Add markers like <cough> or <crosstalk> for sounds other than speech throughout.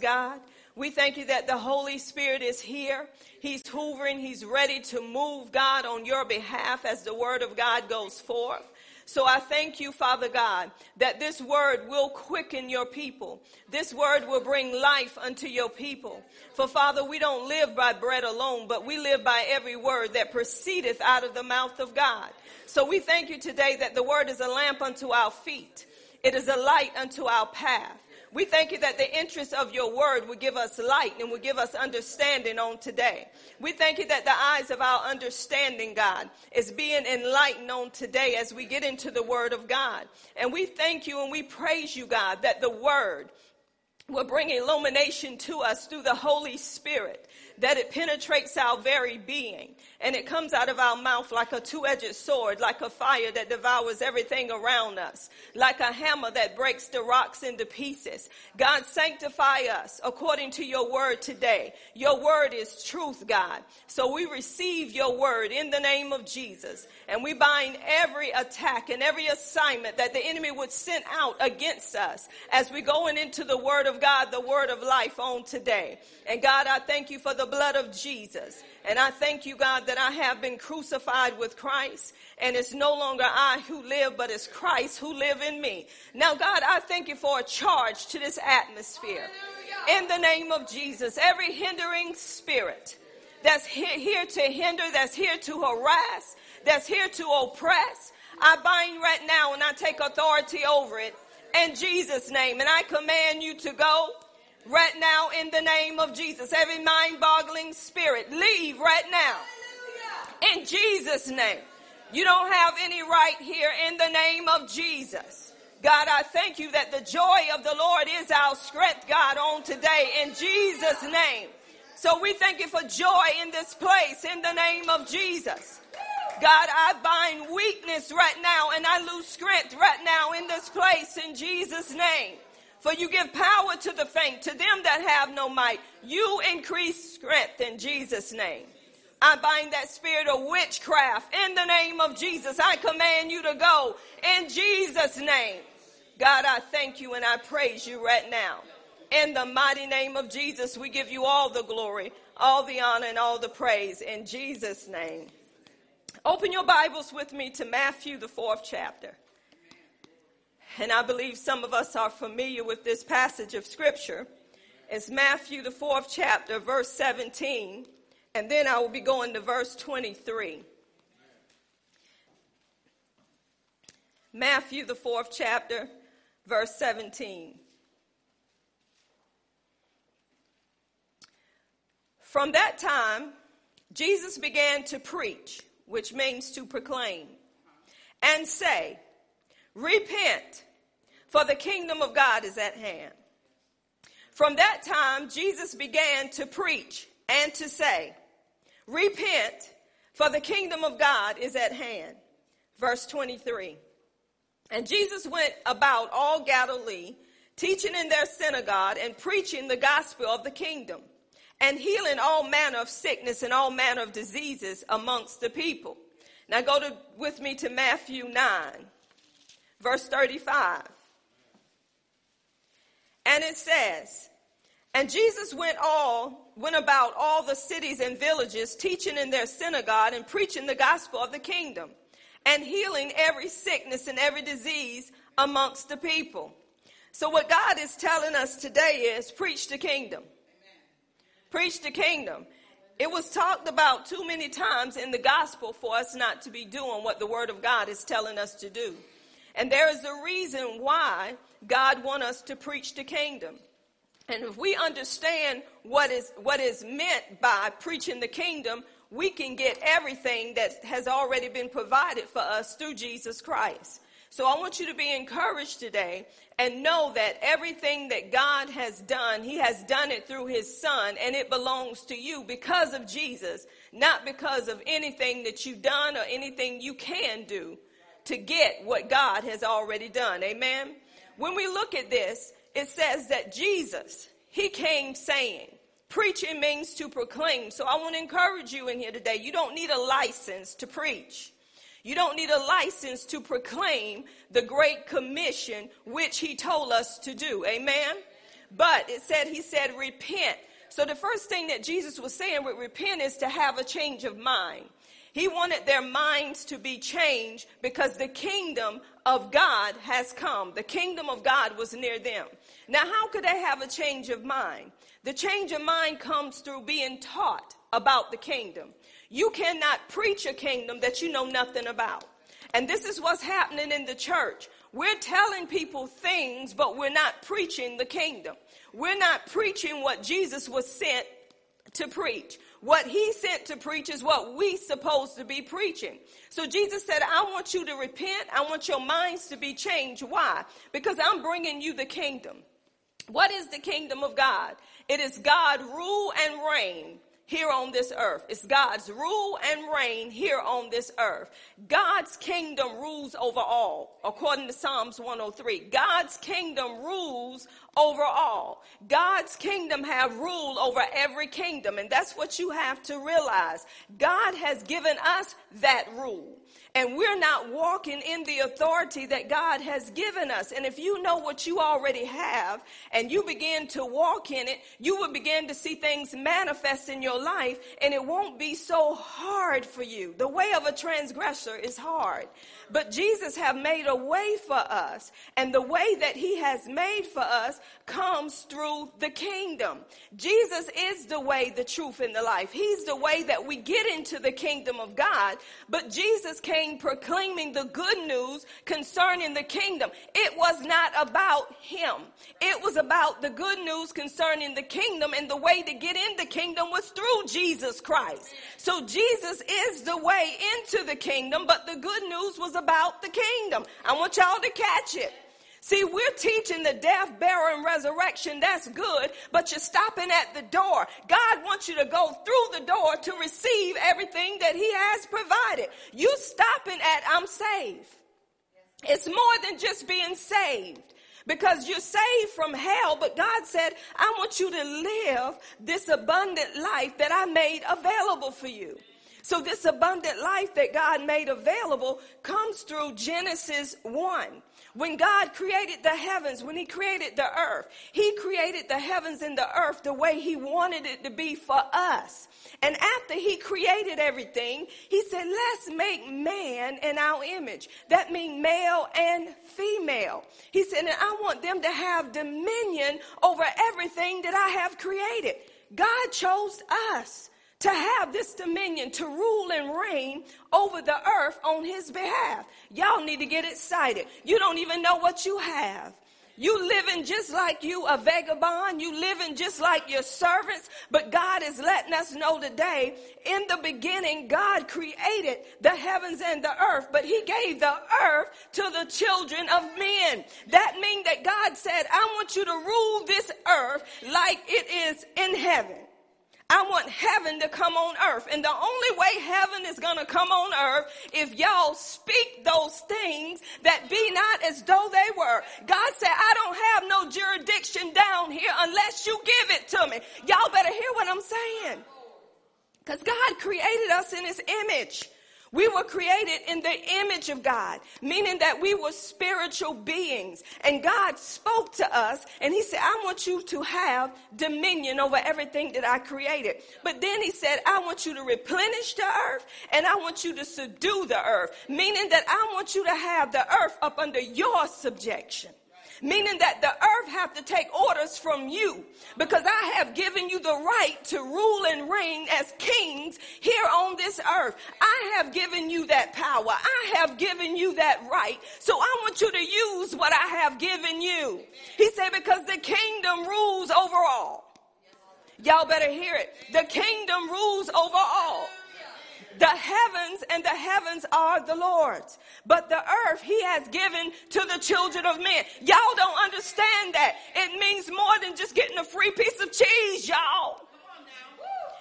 God. We thank you that the Holy Spirit is here. He's hoovering. He's ready to move, God, on your behalf as the word of God goes forth. So I thank you, Father God, that this word will quicken your people. This word will bring life unto your people. For Father, we don't live by bread alone, but we live by every word that proceedeth out of the mouth of God. So we thank you today that the word is a lamp unto our feet. It is a light unto our path. We thank you that the interest of your word will give us light and will give us understanding on today. We thank you that the eyes of our understanding, God, is being enlightened on today as we get into the word of God. And we thank you and we praise you, God, that the word will bring illumination to us through the Holy Spirit that it penetrates our very being and it comes out of our mouth like a two-edged sword, like a fire that devours everything around us, like a hammer that breaks the rocks into pieces. God sanctify us according to your word today. Your word is truth, God. So we receive your word in the name of Jesus and we bind every attack and every assignment that the enemy would send out against us as we going into the word of God, the word of life on today. And God, I thank you for the blood of Jesus. And I thank you, God, that I have been crucified with Christ and it's no longer I who live, but it's Christ who live in me. Now, God, I thank you for a charge to this atmosphere. In the name of Jesus, every hindering spirit that's here to hinder, that's here to harass, that's here to oppress, I bind right now and I take authority over it in Jesus' name. And I command you to go right now in the name of Jesus. Every mind boggling spirit, leave right now in Jesus' name. You don't have any right here in the name of Jesus. God, I thank you that the joy of the Lord is our strength, God, on today in Jesus' name. So we thank you for joy in this place in the name of Jesus. God, I bind weakness right now and I lose strength right now in this place in Jesus' name. For you give power to the faint, to them that have no might. You increase strength in Jesus' name. I bind that spirit of witchcraft in the name of Jesus. I command you to go in Jesus' name. God, I thank you and I praise you right now. In the mighty name of Jesus, we give you all the glory, all the honor, and all the praise in Jesus' name. Open your Bibles with me to Matthew, the fourth chapter. And I believe some of us are familiar with this passage of Scripture. It's Matthew, the fourth chapter, verse 17. And then I will be going to verse 23. Matthew, the fourth chapter, verse 17. From that time, Jesus began to preach which means to proclaim, and say, Repent, for the kingdom of God is at hand. From that time, Jesus began to preach and to say, Repent, for the kingdom of God is at hand. Verse 23. And Jesus went about all Galilee, teaching in their synagogue and preaching the gospel of the kingdom and healing all manner of sickness and all manner of diseases amongst the people. Now go to, with me to Matthew 9, verse 35. And it says, and Jesus went all, went about all the cities and villages, teaching in their synagogue and preaching the gospel of the kingdom and healing every sickness and every disease amongst the people. So what God is telling us today is preach the kingdom. Preach the kingdom. It was talked about too many times in the gospel for us not to be doing what the word of God is telling us to do. And there is a reason why God wants us to preach the kingdom. And if we understand what is, what is meant by preaching the kingdom, we can get everything that has already been provided for us through Jesus Christ. So I want you to be encouraged today and know that everything that God has done, He has done it through His Son and it belongs to you because of Jesus, not because of anything that you've done or anything you can do to get what God has already done. Amen. When we look at this, it says that Jesus, He came saying, preaching means to proclaim. So I want to encourage you in here today. You don't need a license to preach. You don't need a license to proclaim the Great Commission, which he told us to do. Amen. But it said, he said, repent. So the first thing that Jesus was saying with repent is to have a change of mind. He wanted their minds to be changed because the kingdom of God has come. The kingdom of God was near them. Now, how could they have a change of mind? The change of mind comes through being taught about the kingdom. You cannot preach a kingdom that you know nothing about. And this is what's happening in the church. We're telling people things, but we're not preaching the kingdom. We're not preaching what Jesus was sent to preach. What he sent to preach is what we supposed to be preaching. So Jesus said, I want you to repent. I want your minds to be changed. Why? Because I'm bringing you the kingdom. What is the kingdom of God? It is God rule and reign here on this earth. It's God's rule and reign here on this earth. God's kingdom rules over all, according to Psalms 103. God's kingdom rules over all. God's kingdom have rule over every kingdom, and that's what you have to realize. God has given us that rule and we're not walking in the authority that God has given us. And if you know what you already have and you begin to walk in it, you will begin to see things manifest in your life and it won't be so hard for you. The way of a transgressor is hard. But Jesus have made a way for us. And the way that he has made for us comes through the kingdom. Jesus is the way, the truth, and the life. He's the way that we get into the kingdom of God. But Jesus came proclaiming the good news concerning the kingdom. It was not about him. It was about the good news concerning the kingdom. And the way to get in the kingdom was through Jesus Christ. So Jesus is the way into the kingdom, but the good news was about the kingdom. I want y'all to catch it. See, we're teaching the death, burial, and resurrection. That's good, but you're stopping at the door. God wants you to go through the door to receive everything that He has provided. You stopping at I'm saved. It's more than just being saved because you're saved from hell, but God said, I want you to live this abundant life that I made available for you. So this abundant life that God made available comes through Genesis 1. When God created the heavens, when he created the earth, he created the heavens and the earth the way he wanted it to be for us. And after he created everything, he said, let's make man in our image. That means male and female. He said, and I want them to have dominion over everything that I have created. God chose us to have this dominion to rule and reign over the earth on his behalf. Y'all need to get excited. You don't even know what you have. You living just like you a vagabond. You living just like your servants. But God is letting us know today, in the beginning, God created the heavens and the earth, but he gave the earth to the children of men. That means that God said, I want you to rule this earth like it is in heaven. I want heaven to come on earth. And the only way heaven is going to come on earth if y'all speak those things that be not as though they were. God said, I don't have no jurisdiction down here unless you give it to me. Y'all better hear what I'm saying. Because God created us in his image. We were created in the image of God, meaning that we were spiritual beings. And God spoke to us and He said, I want you to have dominion over everything that I created. But then He said, I want you to replenish the earth and I want you to subdue the earth, meaning that I want you to have the earth up under your subjection meaning that the earth have to take orders from you because I have given you the right to rule and reign as kings here on this earth. I have given you that power. I have given you that right. So I want you to use what I have given you. He said, because the kingdom rules over all. Y'all better hear it. The kingdom rules over all. The heavens and the heavens are the Lord's, but the earth he has given to the children of men. Y'all don't understand that. It means more than just getting a free piece of cheese, y'all.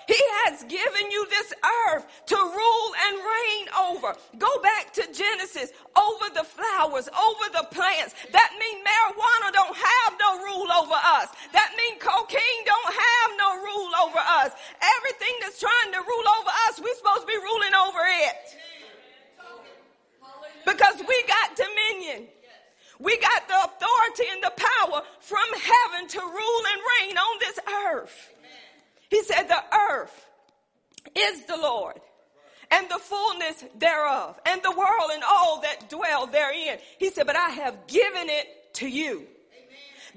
He has given you this earth to rule and reign over. Go back to Genesis, over the flowers, over the plants. That means marijuana don't have no rule over us. That means cocaine don't have no rule over us. Everything that's trying to rule over us, we're supposed to be ruling over it. Because we got dominion. We got the authority and the power from heaven to rule and reign on this earth. He said, The earth is the Lord and the fullness thereof, and the world and all that dwell therein. He said, But I have given it to you. Amen.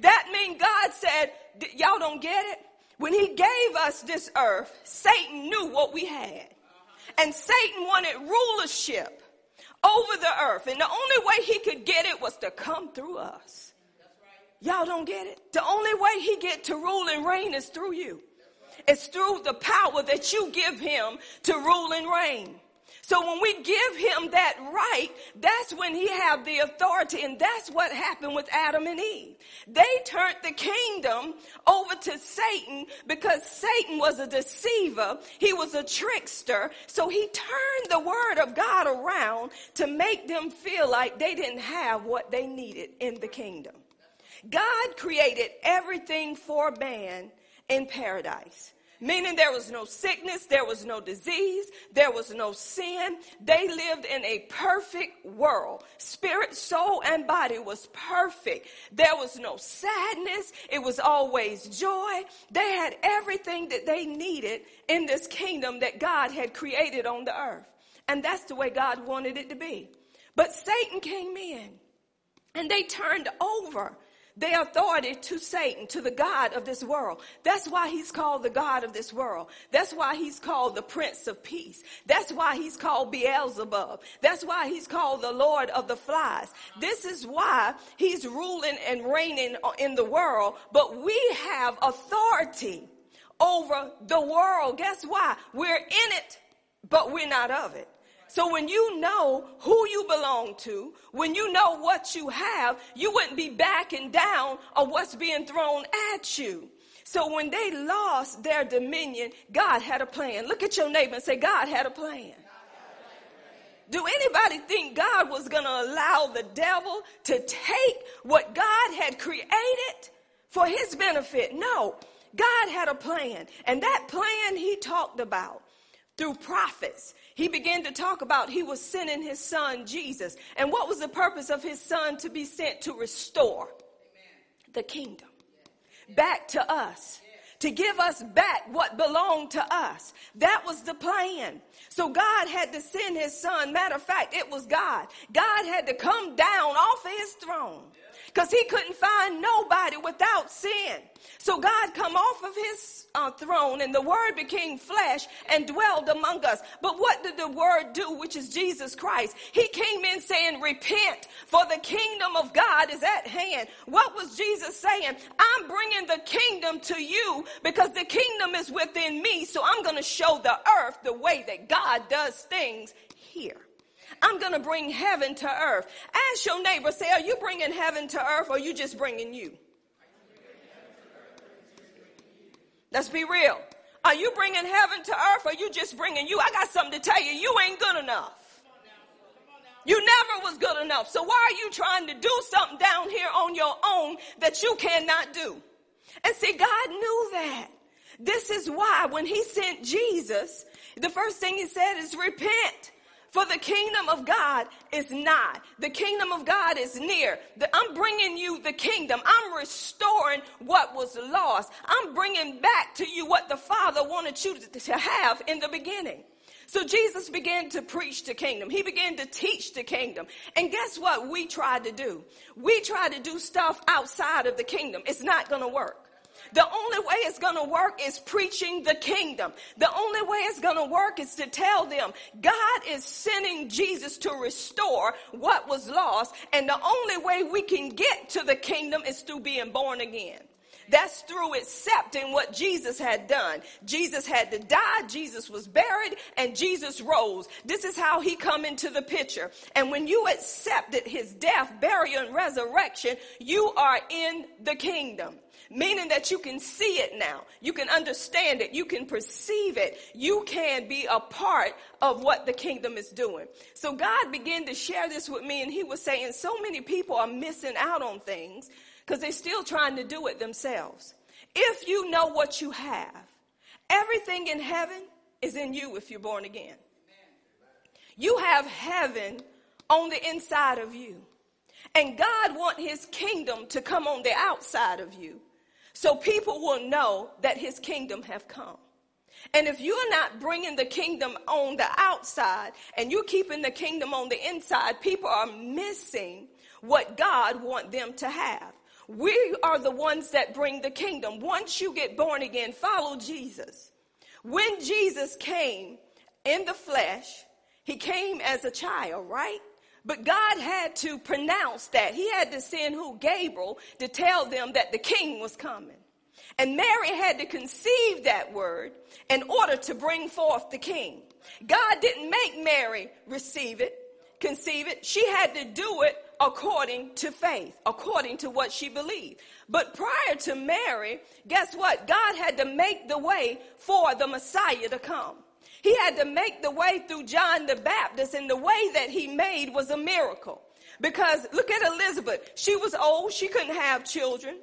That means God said, Y'all don't get it? When He gave us this earth, Satan knew what we had. Uh-huh. And Satan wanted rulership over the earth. And the only way he could get it was to come through us. Y'all don't get it? The only way he get to rule and reign is through you. It's through the power that you give him to rule and reign. So when we give him that right, that's when he have the authority. And that's what happened with Adam and Eve. They turned the kingdom over to Satan because Satan was a deceiver. He was a trickster. So he turned the word of God around to make them feel like they didn't have what they needed in the kingdom. God created everything for man in paradise meaning there was no sickness, there was no disease, there was no sin. They lived in a perfect world. Spirit, soul, and body was perfect. There was no sadness, it was always joy. They had everything that they needed in this kingdom that God had created on the earth. And that's the way God wanted it to be. But Satan came in and they turned over their authority to Satan, to the God of this world. That's why he's called the God of this world. That's why he's called the Prince of Peace. That's why he's called Beelzebub. That's why he's called the Lord of the Flies. This is why he's ruling and reigning in the world, but we have authority over the world. Guess why? We're in it, but we're not of it. So when you know who you belong to, when you know what you have, you wouldn't be backing down of what's being thrown at you. So when they lost their dominion, God had a plan. Look at your neighbor and say, God had a plan. Do anybody think God was going to allow the devil to take what God had created for his benefit? No. God had a plan. And that plan he talked about through prophets he began to talk about he was sending his son Jesus. And what was the purpose of his son to be sent to restore Amen. the kingdom back to us? To give us back what belonged to us. That was the plan. So God had to send his son. Matter of fact, it was God. God had to come down off of his throne because he couldn't find nobody without sin. So God come off of his uh, throne and the word became flesh and dwelled among us. But what did the word do, which is Jesus Christ? He came in saying, repent for the kingdom of God is at hand. What was Jesus saying? I'm bringing the kingdom to you because the kingdom is within me. So I'm going to show the earth the way that God does things here. I'm going to bring heaven to earth. Ask your neighbor, say, are you bringing heaven to earth or you just bringing you? Let's be real. Are you bringing heaven to earth or you just bringing you? I got something to tell you. You ain't good enough. You never was good enough. So why are you trying to do something down here on your own that you cannot do? And see, God knew that. This is why when he sent Jesus, the first thing he said is repent. For the kingdom of God is nigh. The kingdom of God is near. The, I'm bringing you the kingdom. I'm restoring what was lost. I'm bringing back to you what the Father wanted you to, to have in the beginning. So Jesus began to preach the kingdom. He began to teach the kingdom. And guess what we tried to do? We tried to do stuff outside of the kingdom. It's not going to work. The only way it's going to work is preaching the kingdom. The only way it's going to work is to tell them God is sending Jesus to restore what was lost. And the only way we can get to the kingdom is through being born again. That's through accepting what Jesus had done. Jesus had to die, Jesus was buried, and Jesus rose. This is how he come into the picture. And when you accepted his death, burial, and resurrection, you are in the kingdom meaning that you can see it now. You can understand it. You can perceive it. You can be a part of what the kingdom is doing. So God began to share this with me and he was saying so many people are missing out on things because they're still trying to do it themselves. If you know what you have, everything in heaven is in you if you're born again. You have heaven on the inside of you. And God want his kingdom to come on the outside of you so people will know that his kingdom have come. And if you're not bringing the kingdom on the outside and you're keeping the kingdom on the inside, people are missing what God want them to have. We are the ones that bring the kingdom. Once you get born again, follow Jesus. When Jesus came in the flesh, he came as a child, right? But God had to pronounce that. He had to send who? Gabriel to tell them that the king was coming. And Mary had to conceive that word in order to bring forth the king. God didn't make Mary receive it, conceive it. She had to do it according to faith, according to what she believed. But prior to Mary, guess what? God had to make the way for the Messiah to come. He had to make the way through John the Baptist, and the way that he made was a miracle. Because look at Elizabeth. She was old, she couldn't have children.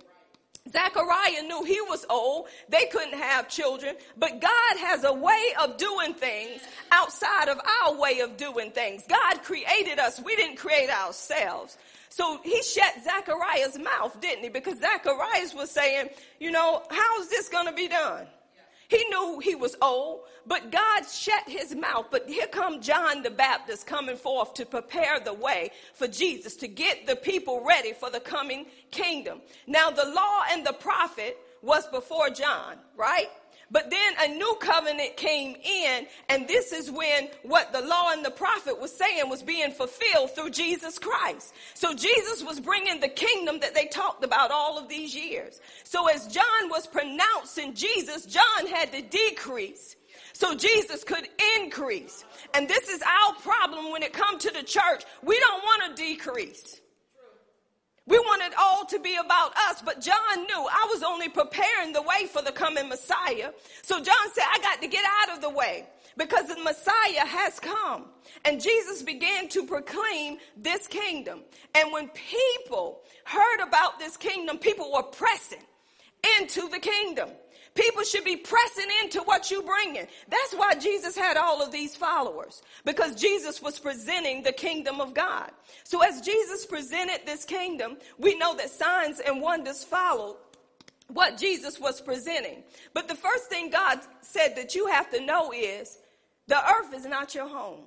Zachariah knew he was old. They couldn't have children. But God has a way of doing things outside of our way of doing things. God created us. We didn't create ourselves. So he shut Zachariah's mouth, didn't he? Because Zacharias was saying, you know, how's this going to be done? He knew he was old, but God shut his mouth. But here come John the Baptist coming forth to prepare the way for Jesus, to get the people ready for the coming kingdom. Now, the law and the prophet was before John, right? But then a new covenant came in, and this is when what the law and the prophet was saying was being fulfilled through Jesus Christ. So Jesus was bringing the kingdom that they talked about all of these years. So as John was pronouncing Jesus, John had to decrease so Jesus could increase. And this is our problem when it comes to the church. We don't want to decrease. We want it all to be about us, but John knew I was only preparing the way for the coming Messiah. So John said, I got to get out of the way because the Messiah has come. And Jesus began to proclaim this kingdom. And when people heard about this kingdom, people were pressing into the kingdom. People should be pressing into what you bringing. That's why Jesus had all of these followers because Jesus was presenting the kingdom of God. So as Jesus presented this kingdom, we know that signs and wonders followed what Jesus was presenting. But the first thing God said that you have to know is the earth is not your home.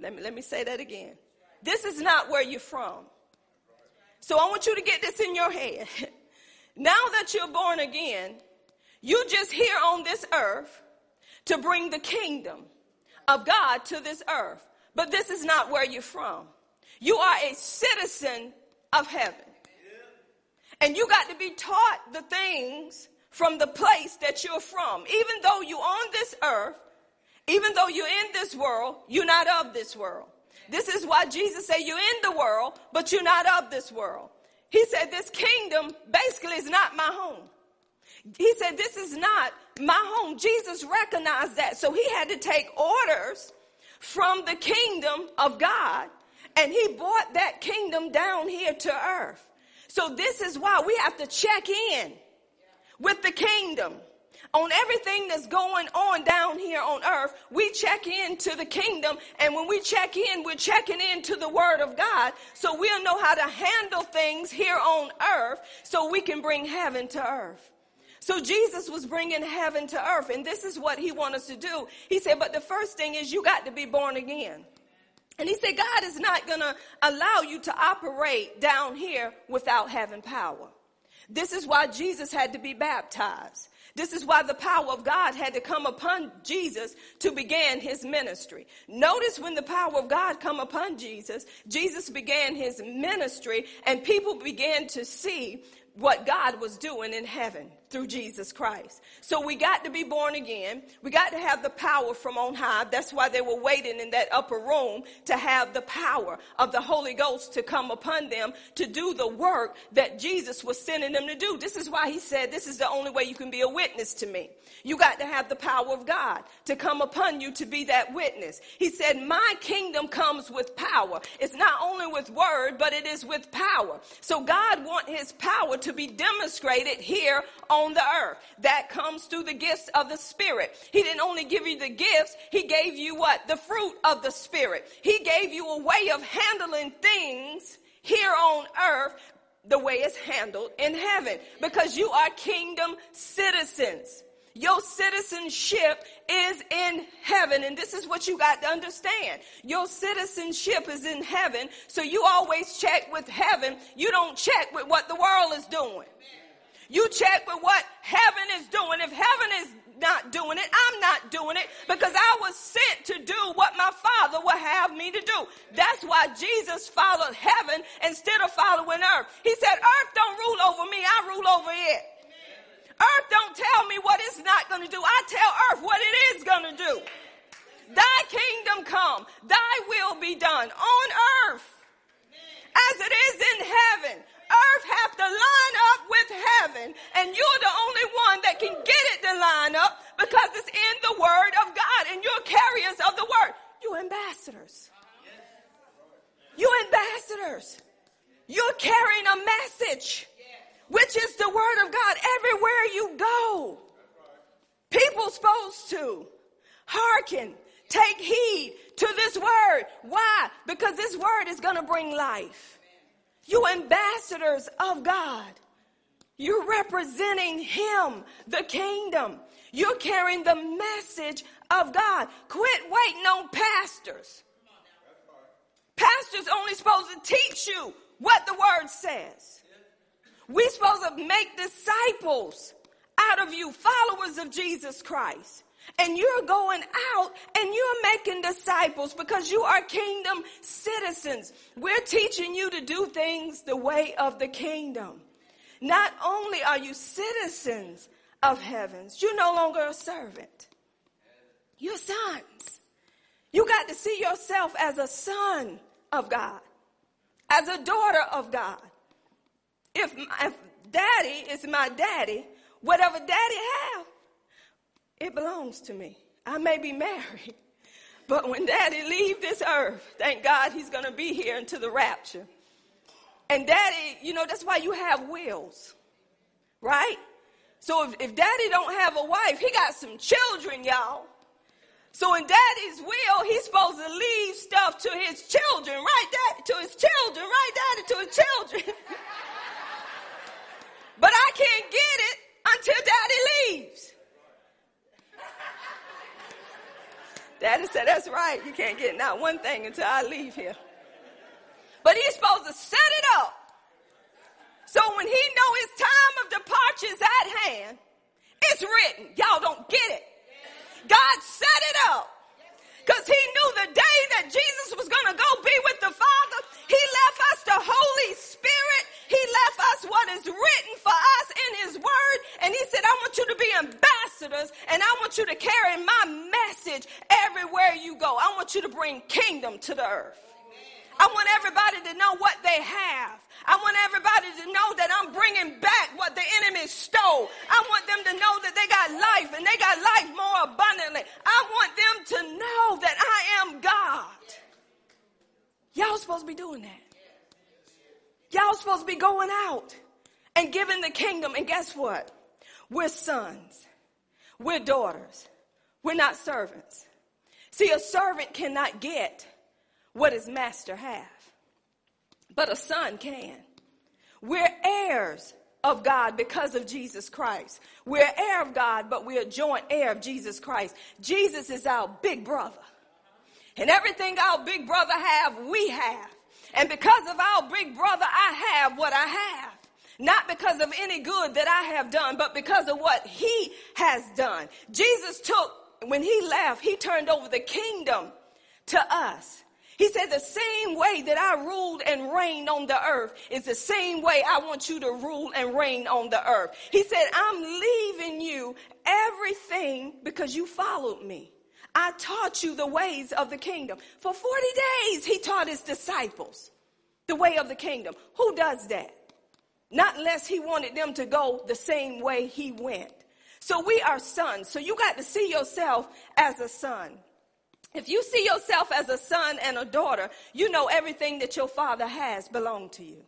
Let me, let me say that again. This is not where you're from. So I want you to get this in your head. <laughs> Now that you're born again, you just here on this earth to bring the kingdom of God to this earth. But this is not where you're from. You are a citizen of heaven. And you got to be taught the things from the place that you're from. Even though you're on this earth, even though you're in this world, you're not of this world. This is why Jesus said you're in the world, but you're not of this world. He said, This kingdom basically is not my home. He said, This is not my home. Jesus recognized that. So he had to take orders from the kingdom of God and he brought that kingdom down here to earth. So this is why we have to check in with the kingdom on everything that's going on down here on earth, we check into the kingdom. And when we check in, we're checking into the word of God. So we'll know how to handle things here on earth so we can bring heaven to earth. So Jesus was bringing heaven to earth, and this is what he wants us to do. He said, but the first thing is you got to be born again. And he said, God is not going to allow you to operate down here without having power. This is why Jesus had to be baptized. This is why the power of God had to come upon Jesus to begin his ministry. Notice when the power of God come upon Jesus, Jesus began his ministry and people began to see what God was doing in heaven through Jesus Christ. So we got to be born again. We got to have the power from on high. That's why they were waiting in that upper room to have the power of the Holy Ghost to come upon them to do the work that Jesus was sending them to do. This is why he said, this is the only way you can be a witness to me. You got to have the power of God to come upon you to be that witness. He said, my kingdom comes with power. It's not only with word, but it is with power. So God want his power to be demonstrated here on on the earth. That comes through the gifts of the Spirit. He didn't only give you the gifts, He gave you what? The fruit of the Spirit. He gave you a way of handling things here on earth the way it's handled in heaven because you are kingdom citizens. Your citizenship is in heaven. And this is what you got to understand. Your citizenship is in heaven. So you always check with heaven. You don't check with what the world is doing. You check with what heaven is doing. If heaven is not doing it, I'm not doing it because I was sent to do what my Father would have me to do. That's why Jesus followed heaven instead of following earth. He said, Earth don't rule over me, I rule over it. Earth don't tell me what it's not going to do. I tell earth what it is going to do. Thy kingdom come, thy will be done on earth as it is in heaven. Earth have to line heaven, and you're the only one that can get it to line up because it's in the word of God, and you're carriers of the word. You ambassadors. You ambassadors. You're carrying a message which is the word of God everywhere you go. People supposed to hearken, take heed to this word. Why? Because this word is going to bring life. You ambassadors of God. You're representing Him, the kingdom. You're carrying the message of God. Quit waiting on pastors. Pastors only supposed to teach you what the word says. We're supposed to make disciples out of you, followers of Jesus Christ. And you're going out and you're making disciples because you are kingdom citizens. We're teaching you to do things the way of the kingdom. Not only are you citizens of heavens, you're no longer a servant. You're sons. You got to see yourself as a son of God, as a daughter of God if, if daddy is my daddy, whatever daddy have, it belongs to me. I may be married, <laughs> but when daddy leave this earth, thank God he's going to be here until the rapture. And daddy, you know, that's why you have wills, right? So if, if daddy don't have a wife, he got some children, y'all. So in daddy's will, he's supposed to leave stuff to his children, right? Daddy, to his children, right? Daddy, to his children. <laughs> But I can't get it until daddy leaves. Daddy said, That's right. You can't get not one thing until I leave here. But he's supposed to set it up. So when he know his time of departure is at hand, it's written. Y'all don't get it. God set it up. Because he knew the day that Jesus was going to go be with the Father, he left us the Holy Spirit he left us what is written for us in His Word. And He said, I want you to be ambassadors and I want you to carry my message everywhere you go. I want you to bring kingdom to the earth. I want everybody to know what they have. I want everybody to know that I'm bringing back what the enemy stole. I want them to know that they got life and they got life more abundantly. I want them to know that I am God. Y'all supposed to be doing that. Y'all supposed to be going out and giving the kingdom. And guess what? We're sons. We're daughters. We're not servants. See, a servant cannot get what his master have, but a son can. We're heirs of God because of Jesus Christ. We're heir of God, but we're joint heir of Jesus Christ. Jesus is our big brother. And everything our big brother have, we have. And because of our big brother, I have what I have. Not because of any good that I have done, but because of what he has done. Jesus took, when he left, he turned over the kingdom to us. He said, the same way that I ruled and reigned on the earth is the same way I want you to rule and reign on the earth. He said, I'm leaving you everything because you followed me. I taught you the ways of the kingdom. For 40 days, he taught his disciples the way of the kingdom. Who does that? Not unless he wanted them to go the same way he went. So we are sons. So you got to see yourself as a son. If you see yourself as a son and a daughter, you know everything that your father has belonged to you.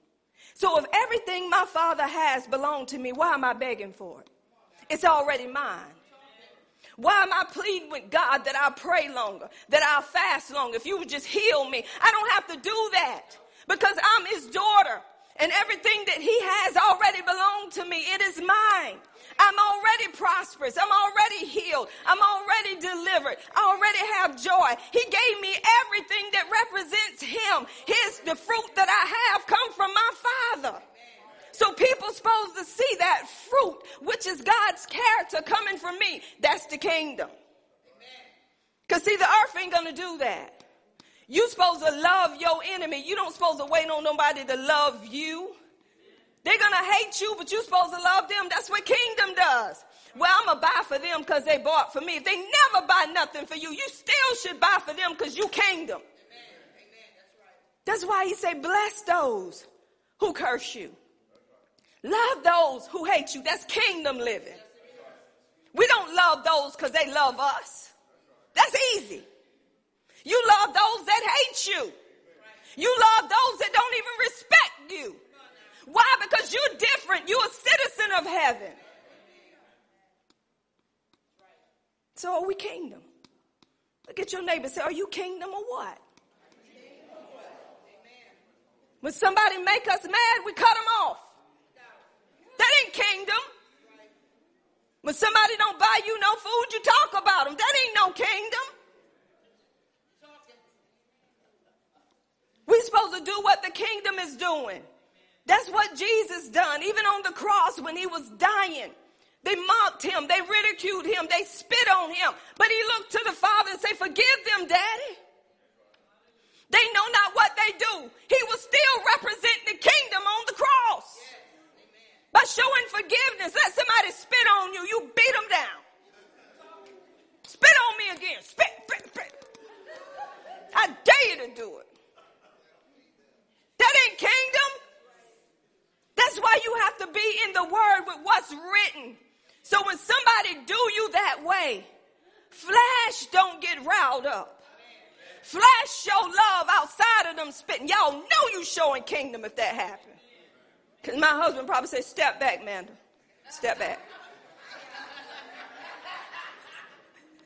So if everything my father has belonged to me, why am I begging for it? It's already mine. Why am I pleading with God that I pray longer, that i fast longer? If you would just heal me, I don't have to do that because I'm his daughter. And everything that he has already belonged to me. It is mine. I'm already prosperous. I'm already healed. I'm already delivered. I already have joy. He gave me everything that represents him. His, the fruit that I have come from my father. So people supposed to see that fruit, which is God's character coming from me. That's the kingdom. Cause see, the earth ain't gonna do that. You supposed to love your enemy. You don't supposed to wait on nobody to love you. They're gonna hate you, but you're supposed to love them. That's what kingdom does. Well, I'm gonna buy for them because they bought for me. If they never buy nothing for you, you still should buy for them because you kingdom. That's why he say, bless those who curse you. Love those who hate you. That's kingdom living. We don't love those because they love us. That's easy. You love those that hate you. You love those that don't even respect you. Why? Because you're different. You're a citizen of heaven. So are we kingdom? Look at your neighbor say, Are you kingdom or what? When somebody make us mad, we cut them off. That ain't kingdom. When somebody don't buy you no food, you talk about them. That ain't no kingdom. we supposed to do what the kingdom is doing. That's what Jesus done. Even on the cross when he was dying, they mocked him. They ridiculed him. They spit on him. But he looked to the Father and said, forgive them, daddy. They know not what they do. He was still representing the kingdom on the cross. By showing forgiveness, let somebody spit on you, you beat them down. Spit on me again. Spit, spit, spit. I dare you to do it. That ain't kingdom. That's why you have to be in the word with what's written. So when somebody do you that way, flesh don't get riled up. Flesh show love outside of them spitting. Y'all know you showing kingdom if that happens. Because my husband probably said, step back, Manda. Step back.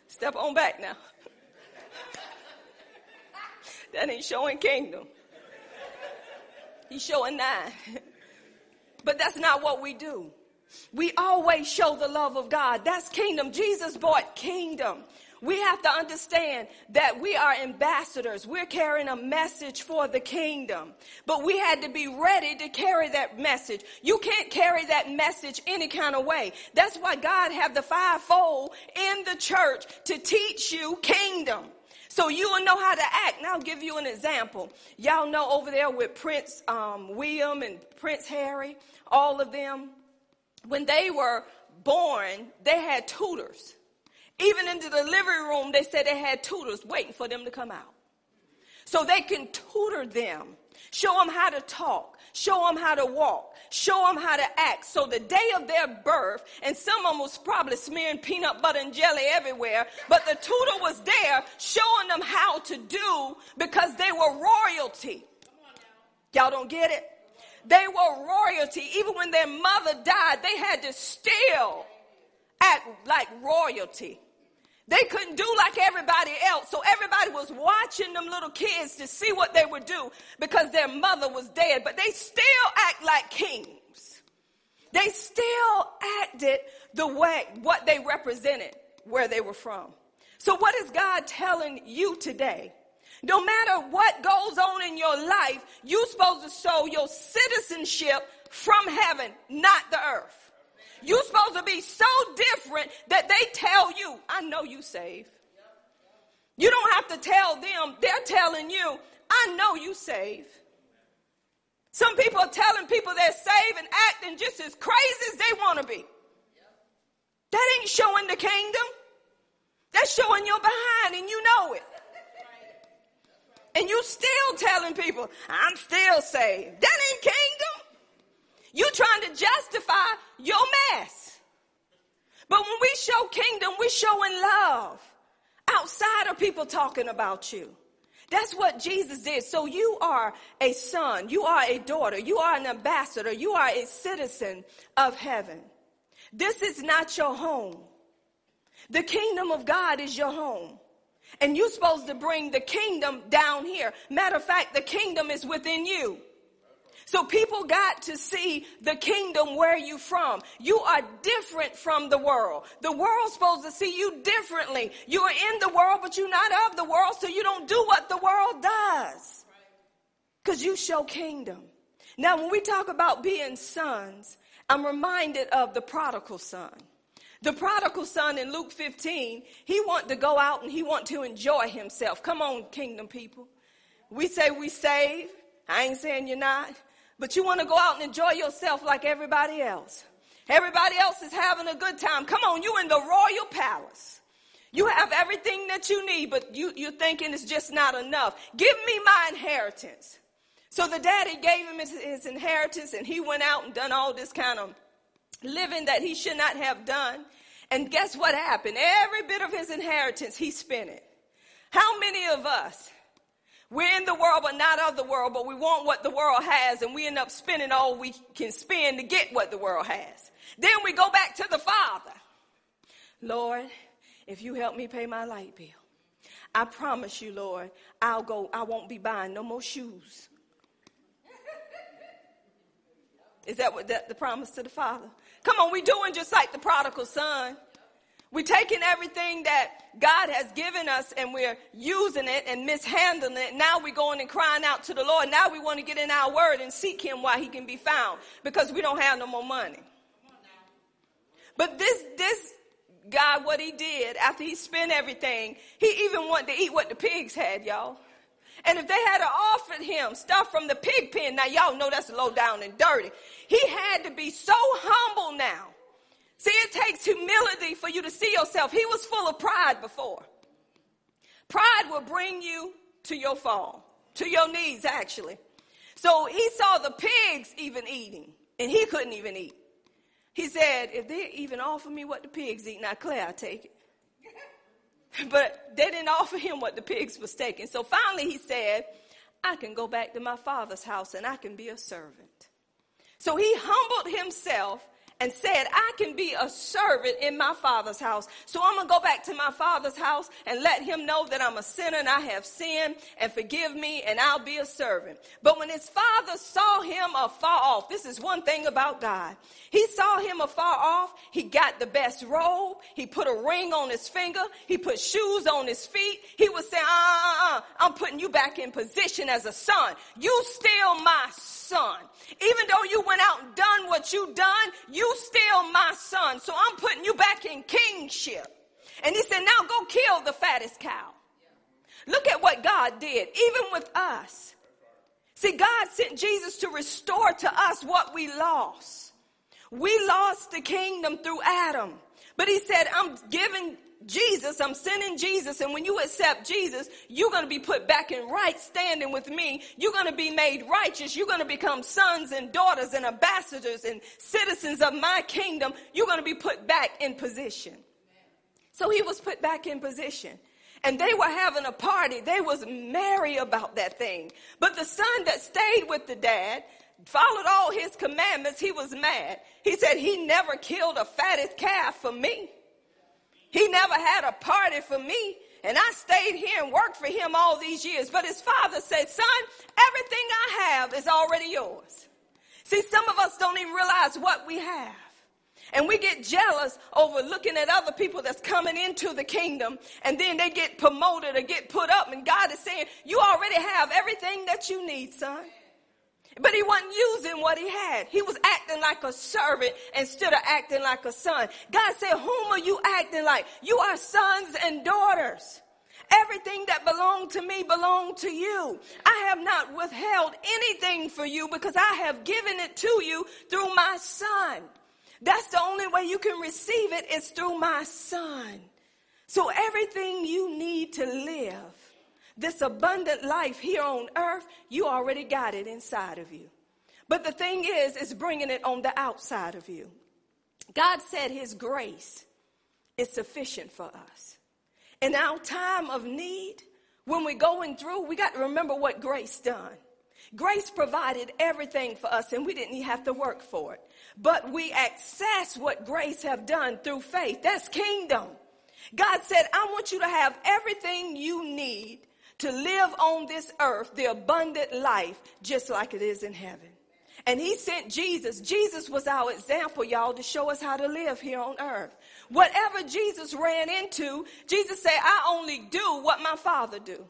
Step on back now. <laughs> that ain't showing kingdom. He's showing nine. <laughs> but that's not what we do. We always show the love of God. That's kingdom. Jesus bought kingdom. We have to understand that we are ambassadors. We're carrying a message for the kingdom. But we had to be ready to carry that message. You can't carry that message any kind of way. That's why God have the fivefold in the church to teach you kingdom. So you will know how to act. Now I'll give you an example. Y'all know over there with Prince um, William and Prince Harry, all of them, when they were born, they had tutors. Even in the delivery room, they said they had tutors waiting for them to come out. So they can tutor them, show them how to talk, show them how to walk, show them how to act. So the day of their birth, and some of them was probably smearing peanut butter and jelly everywhere, but the tutor was there showing them how to do because they were royalty. Y'all don't get it? They were royalty. Even when their mother died, they had to still act like royalty. They couldn't do like everybody else. So everybody was watching them little kids to see what they would do because their mother was dead. But they still act like kings. They still acted the way, what they represented, where they were from. So what is God telling you today? No matter what goes on in your life, you're supposed to show your citizenship from heaven, not the earth. You're supposed to be so different that they tell you, I know you saved. You don't have to tell them, they're telling you, I know you saved. Some people are telling people they're saved and acting just as crazy as they want to be. That ain't showing the kingdom. That's showing your behind and you know it. And you still telling people, I'm still saved. That ain't kingdom. You're trying to justify your mess. But when we show kingdom, we're showing love outside of people talking about you. That's what Jesus did. So you are a son, you are a daughter, you are an ambassador, you are a citizen of heaven. This is not your home. The kingdom of God is your home. And you're supposed to bring the kingdom down here. Matter of fact, the kingdom is within you. So people got to see the kingdom where you from. You are different from the world. The world's supposed to see you differently. You are in the world, but you're not of the world, so you don't do what the world does. Cause you show kingdom. Now, when we talk about being sons, I'm reminded of the prodigal son. The prodigal son in Luke 15, he want to go out and he want to enjoy himself. Come on, kingdom people. We say we save. I ain't saying you're not but you want to go out and enjoy yourself like everybody else. Everybody else is having a good time. Come on, you're in the royal palace. You have everything that you need, but you, you're thinking it's just not enough. Give me my inheritance. So the daddy gave him his, his inheritance and he went out and done all this kind of living that he should not have done. And guess what happened? Every bit of his inheritance, he spent it. How many of us we're in the world, but not of the world, but we want what the world has, and we end up spending all we can spend to get what the world has. Then we go back to the Father. Lord, if you help me pay my light bill, I promise you, Lord, I'll go, I won't be buying no more shoes. Is that what that, the promise to the Father? Come on, we doing just like the prodigal son. We're taking everything that God has given us and we're using it and mishandling it. Now we're going and crying out to the Lord. Now we want to get in our word and seek him while he can be found because we don't have no more money. But this, this God, what he did after he spent everything, he even wanted to eat what the pigs had, y'all. And if they had offered him stuff from the pig pen, now y'all know that's low down and dirty. He had to be so humble now See, it takes humility for you to see yourself. He was full of pride before. Pride will bring you to your fall, to your knees, actually. So he saw the pigs even eating, and he couldn't even eat. He said, If they even offer me what the pigs eat, now Claire, I take it. <laughs> but they didn't offer him what the pigs was taking. So finally he said, I can go back to my father's house and I can be a servant. So he humbled himself and said, I can be a servant in my father's house. So I'm going to go back to my father's house and let him know that I'm a sinner and I have sinned and forgive me and I'll be a servant. But when his father saw him afar off, this is one thing about God. He saw him afar off. He got the best robe. He put a ring on his finger. He put shoes on his feet. He was saying, uh, uh, uh, I'm putting you back in position as a son. You still my son. Even though you went out and done what you done, you still my son. So I'm putting you back in kingship. And he said, now go kill the fattest cow. Look at what God did, even with us. See, God sent Jesus to restore to us what we lost. We lost the kingdom through Adam. But he said, I'm giving Jesus, I'm sending Jesus, and when you accept Jesus, you're going to be put back in right standing with me. You're going to be made righteous. You're going to become sons and daughters and ambassadors and citizens of my kingdom. You're going to be put back in position. So he was put back in position. And they were having a party. They was merry about that thing. But the son that stayed with the dad, followed all his commandments, he was mad. He said, he never killed a fattest calf for me. He never had a party for me. And I stayed here and worked for him all these years. But his father said, son, everything I have is already yours. See, some of us don't even realize what we have. And we get jealous over looking at other people that's coming into the kingdom and then they get promoted or get put up. And God is saying, you already have everything that you need, son. But he wasn't using what he had. He was acting like a servant instead of acting like a son. God said, whom are you acting like? You are sons and daughters. Everything that belonged to me belonged to you. I have not withheld anything for you because I have given it to you through my son. That's the only way you can receive it is through my son. So everything you need to live this abundant life here on earth, you already got it inside of you. But the thing is, it's bringing it on the outside of you. God said his grace is sufficient for us. In our time of need, when we're going through, we got to remember what grace done. Grace provided everything for us and we didn't have to work for it. But we access what grace have done through faith. That's kingdom. God said, I want you to have everything you need to live on this earth the abundant life just like it is in heaven. And he sent Jesus. Jesus was our example, y'all, to show us how to live here on earth. Whatever Jesus ran into, Jesus said, I only do what my father do.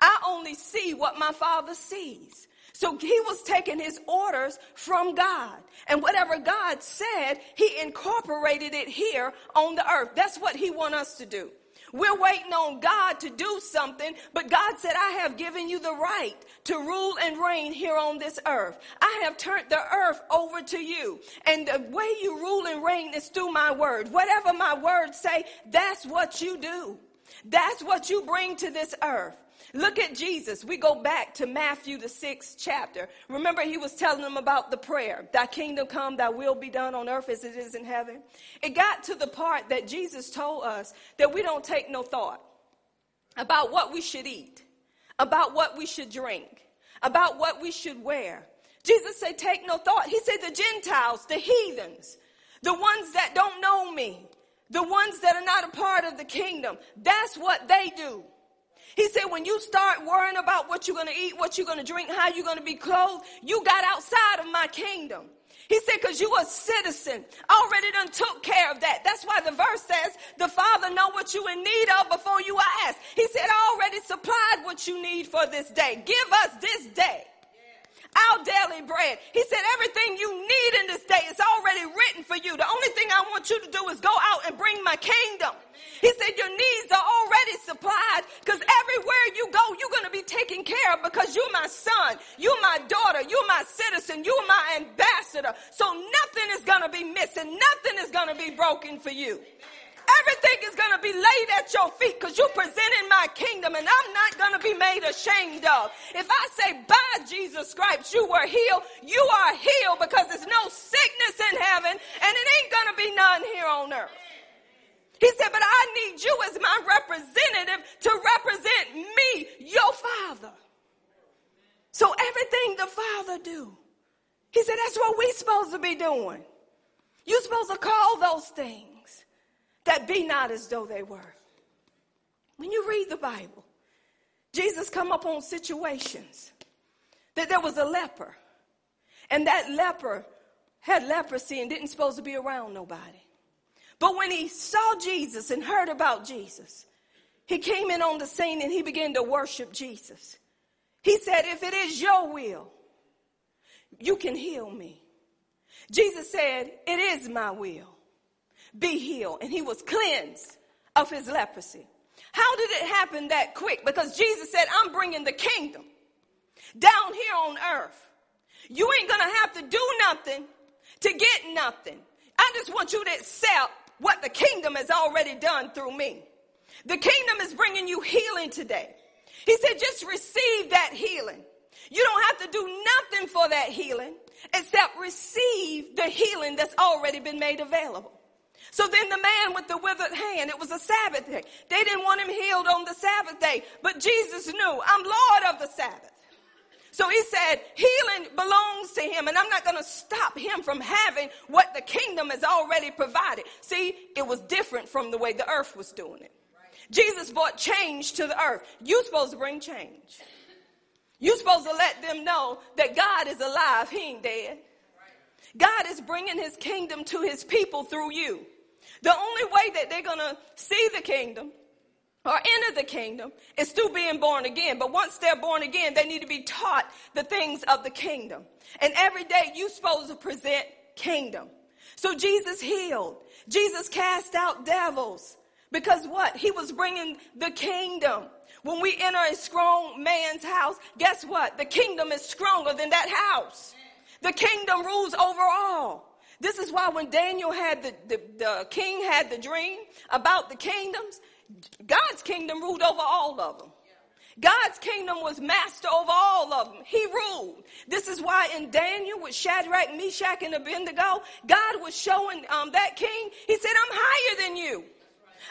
I only see what my father sees. So he was taking his orders from God. And whatever God said, he incorporated it here on the earth. That's what he want us to do. We're waiting on God to do something, but God said, I have given you the right to rule and reign here on this earth. I have turned the earth over to you. And the way you rule and reign is through my word. Whatever my words say, that's what you do. That's what you bring to this earth. Look at Jesus. We go back to Matthew, the sixth chapter. Remember, he was telling them about the prayer Thy kingdom come, thy will be done on earth as it is in heaven. It got to the part that Jesus told us that we don't take no thought about what we should eat, about what we should drink, about what we should wear. Jesus said, Take no thought. He said, The Gentiles, the heathens, the ones that don't know me, the ones that are not a part of the kingdom, that's what they do. He said, when you start worrying about what you're going to eat, what you're going to drink, how you're going to be clothed, you got outside of my kingdom. He said, because you a citizen, already done took care of that. That's why the verse says, the Father know what you in need of before you ask. He said, I already supplied what you need for this day. Give us this day our daily bread. He said, everything you need in this day is already written for you. The only thing I want you to do is go out and bring my kingdom. He said, your needs are already supplied because everywhere you go, you're going to be taken care of because you're my son, you're my daughter, you're my citizen, you're my ambassador. So nothing is going to be missing. Nothing is going to be broken for you. Everything is going to be laid at your feet because you presenting my kingdom and I'm not going to be made ashamed of. If I say by Jesus Christ you were healed, you are healed because there's no sickness in heaven and it ain't going to be none here on earth. He said, but I need you as my representative to represent me, your father. So everything the father do, he said, that's what we supposed to be doing. You're supposed to call those things that be not as though they were. When you read the Bible, Jesus come up on situations that there was a leper, and that leper had leprosy and didn't supposed to be around nobody. But when he saw Jesus and heard about Jesus, he came in on the scene and he began to worship Jesus. He said, If it is your will, you can heal me. Jesus said, It is my will be healed. And he was cleansed of his leprosy. How did it happen that quick? Because Jesus said, I'm bringing the kingdom down here on earth. You ain't to have to do nothing to get nothing. I just want you to accept what the kingdom has already done through me. The kingdom is bringing you healing today. He said, just receive that healing. You don't have to do nothing for that healing except receive the healing that's already been made available. So then the man with the withered hand, it was a Sabbath day. They didn't want him healed on the Sabbath day, but Jesus knew, I'm Lord of the Sabbath. So he said, healing belongs to him, and I'm not going to stop him from having what the kingdom has already provided. See, it was different from the way the earth was doing it. Jesus brought change to the earth. You're supposed to bring change. You're supposed to let them know that God is alive. He ain't dead. God is bringing his kingdom to his people through you. The only way that they're going to see the kingdom or enter the kingdom is through being born again. But once they're born again, they need to be taught the things of the kingdom. And every day you're supposed to present kingdom. So Jesus healed. Jesus cast out devils. Because what? He was bringing the kingdom. When we enter a strong man's house, guess what? The kingdom is stronger than that house. The kingdom rules over all. This is why when Daniel had the, the, the king had the dream about the kingdoms, God's kingdom ruled over all of them. God's kingdom was master over all of them. He ruled. This is why in Daniel with Shadrach, Meshach, and Abednego, God was showing um, that king, he said, I'm higher than you.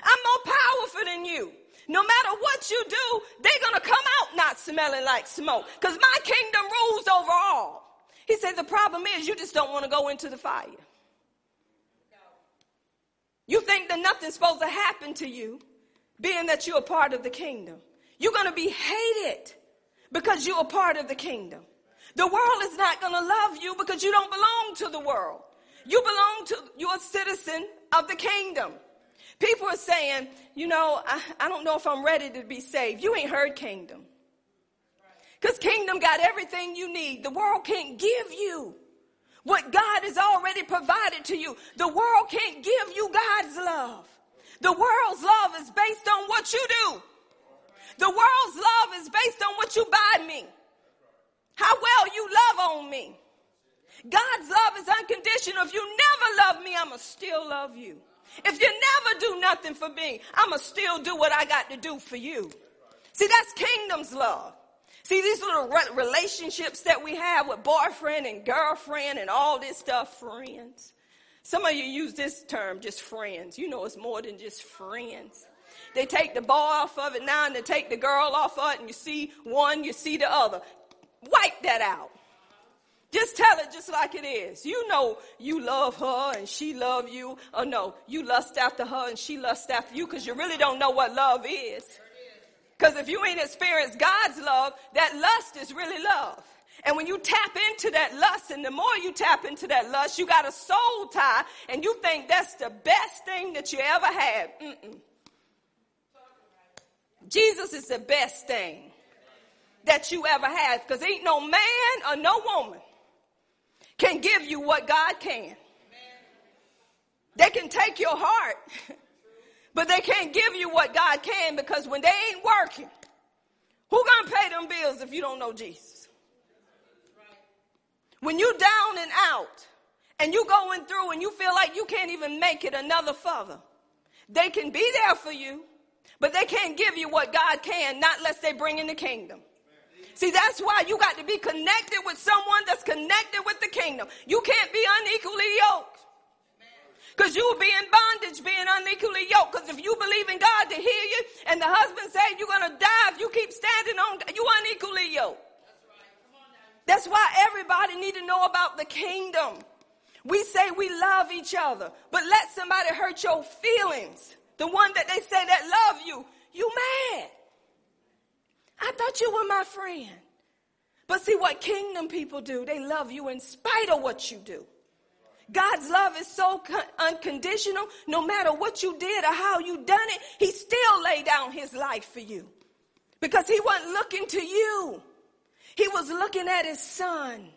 I'm more powerful than you. No matter what you do, they're going to come out not smelling like smoke because my kingdom rules over all. He said, The problem is you just don't want to go into the fire. You think that nothing's supposed to happen to you, being that you're a part of the kingdom. You're going to be hated because you're a part of the kingdom. The world is not going to love you because you don't belong to the world. You belong to, you're a citizen of the kingdom. People are saying, you know, I, I don't know if I'm ready to be saved. You ain't heard kingdom. Because kingdom got everything you need. The world can't give you what God has already provided to you. The world can't give you God's love. The world's love is based on what you do. The world's love is based on what you buy me. How well you love on me. God's love is unconditional. If you never love me, I'ma still love you. If you never do nothing for me, I'ma still do what I got to do for you. See, that's kingdom's love. See, these little relationships that we have with boyfriend and girlfriend and all this stuff, friends. Some of you use this term, just friends. You know it's more than just friends. They take the boy off of it now and they take the girl off of it, and you see one, you see the other. Wipe that out. Just tell it just like it is. You know you love her and she love you. Or no, you lust after her and she lust after you because you really don't know what love is. Because if you ain't experienced God's love, that lust is really love. And when you tap into that lust, and the more you tap into that lust, you got a soul tie, and you think that's the best thing that you ever had. Mm-mm. Jesus is the best thing that you ever had, because ain't no man or no woman can give you what God can. They can take your heart, <laughs> but they can't give you what God can because when they ain't working, who gonna pay them bills if you don't know Jesus? When you down and out and you going through and you feel like you can't even make it another further, they can be there for you, but they can't give you what God can, not unless they bring in the kingdom. See, that's why you got to be connected with someone that's connected with the kingdom. You can't be unequally yoked. Because you will be in bondage being unequally yoked. Because if you believe in God to heal you and the husband said you're going to die if you keep standing on, you unequally yoked. That's why everybody need to know about the kingdom. We say we love each other, but let somebody hurt your feelings. The one that they say that love you, you mad. I thought you were my friend. But see what kingdom people do, they love you in spite of what you do. God's love is so unconditional. No matter what you did or how you done it, he still laid down his life for you. Because he wasn't looking to you. He was looking at his son.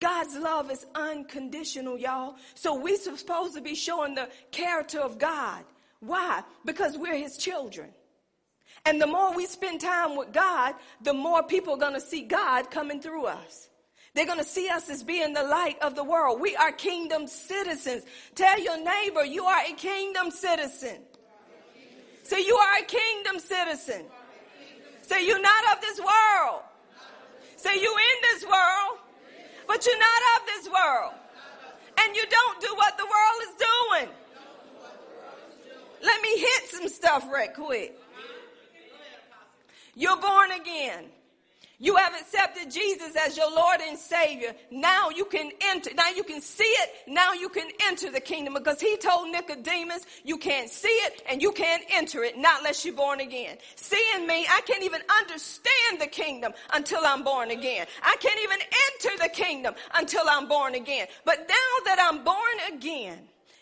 God's love is unconditional, y'all. So we're supposed to be showing the character of God. Why? Because we're his children. And the more we spend time with God, the more people are going to see God coming through us. They're going to see us as being the light of the world. We are kingdom citizens. Tell your neighbor you are a kingdom citizen. Say you are a kingdom citizen. Say you're not of this world. Say you in this world, but you're not of this world. And you don't do what the world is doing. Let me hit some stuff right quick. You're born again. You have accepted Jesus as your Lord and Savior. Now you can enter. Now you can see it. Now you can enter the kingdom because he told Nicodemus, you can't see it and you can't enter it not unless you're born again. Seeing me, I can't even understand the kingdom until I'm born again. I can't even enter the kingdom until I'm born again. But now that I'm born again,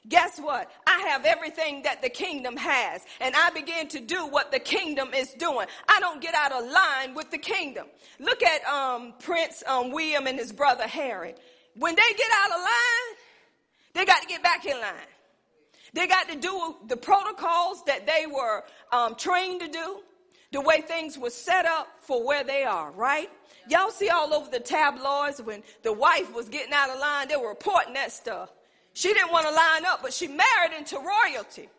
guess what? I have everything that the kingdom has, and I begin to do what the kingdom is doing. I don't get out of line with the kingdom. Look at um, Prince um, William and his brother Harry. When they get out of line, they got to get back in line. They got to do the protocols that they were um, trained to do, the way things were set up for where they are, right? Y'all see all over the tabloids when the wife was getting out of line, they were reporting that stuff. She didn't want to line up, but she married into royalty.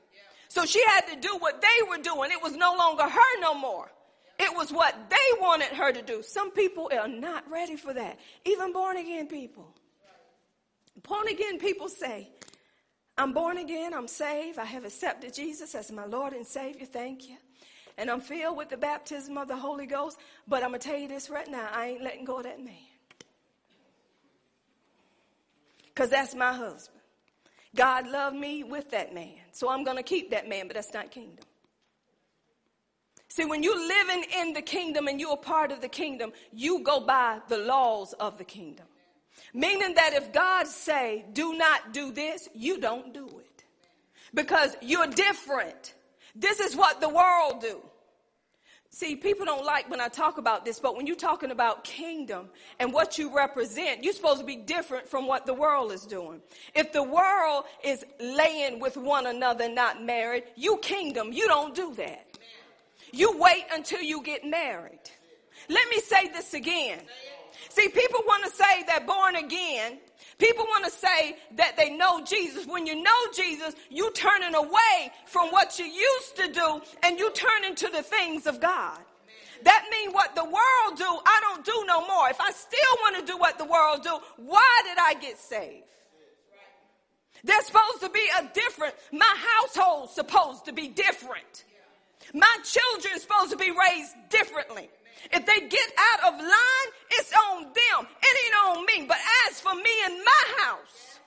So she had to do what they were doing. It was no longer her no more. It was what they wanted her to do. Some people are not ready for that. Even born again people. Born again people say, I'm born again, I'm saved, I have accepted Jesus as my Lord and Savior, thank you. And I'm filled with the baptism of the Holy Ghost, but I'm going to tell you this right now I ain't letting go of that man. Because that's my husband. God loved me with that man. So I'm going to keep that man, but that's not kingdom. See, when you're living in the kingdom and you're a part of the kingdom, you go by the laws of the kingdom. Meaning that if God say, do not do this, you don't do it. Because you're different. This is what the world do. See, people don't like when I talk about this, but when you're talking about kingdom and what you represent, you're supposed to be different from what the world is doing. If the world is laying with one another not married, you kingdom, you don't do that. You wait until you get married. Let me say this again. See, people want to say they're born again. People want to say that they know Jesus. When you know Jesus, you turning away from what you used to do and you turn into the things of God. That means what the world do, I don't do no more. If I still want to do what the world do, why did I get saved? There's supposed to be a different, my household's supposed to be different. My children supposed to be raised differently. If they get out of line, it's on them. It ain't on me. But as for me and my house,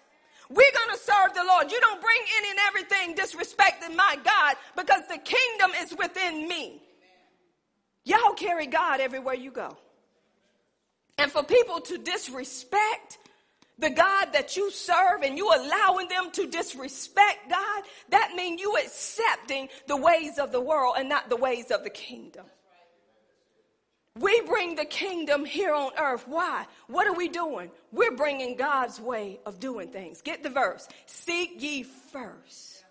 we're going to serve the Lord. You don't bring in and everything disrespecting my God because the kingdom is within me. Y'all carry God everywhere you go. And for people to disrespect the God that you serve and you allowing them to disrespect God, that means you accepting the ways of the world and not the ways of the kingdom. We bring the kingdom here on earth. Why? What are we doing? We're bringing God's way of doing things. Get the verse. Seek ye first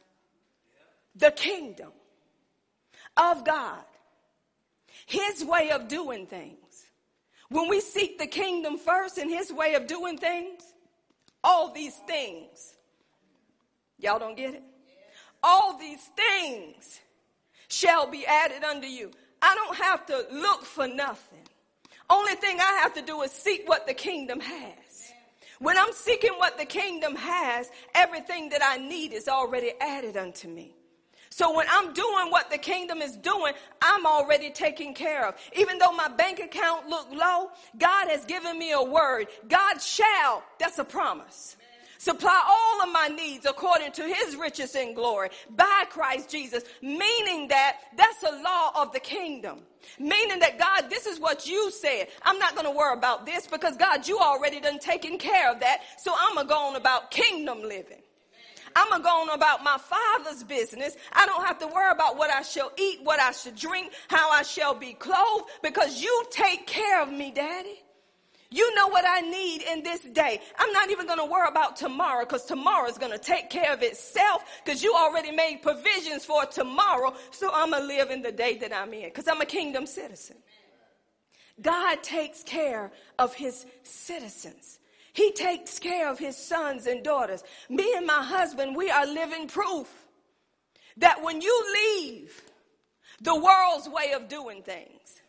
the kingdom of God, his way of doing things. When we seek the kingdom first and his way of doing things, all these things. Y'all don't get it? All these things shall be added unto you. I don't have to look for nothing. Only thing I have to do is seek what the kingdom has. When I'm seeking what the kingdom has, everything that I need is already added unto me. So when I'm doing what the kingdom is doing, I'm already taken care of. Even though my bank account look low, God has given me a word. God shall, that's a promise. Supply all of my needs according to his riches and glory by Christ Jesus. Meaning that that's a law of the kingdom. Meaning that God, this is what you said. I'm not going to worry about this because God, you already done taken care of that. So I'm going to go on about kingdom living. I'm going to go on about my father's business. I don't have to worry about what I shall eat, what I should drink, how I shall be clothed because you take care of me, daddy. You know what I need in this day. I'm not even going to worry about tomorrow because tomorrow is going to take care of itself because you already made provisions for tomorrow. So I'm going to live in the day that I'm in because I'm a kingdom citizen. God takes care of his citizens. He takes care of his sons and daughters. Me and my husband, we are living proof that when you leave the world's way of doing things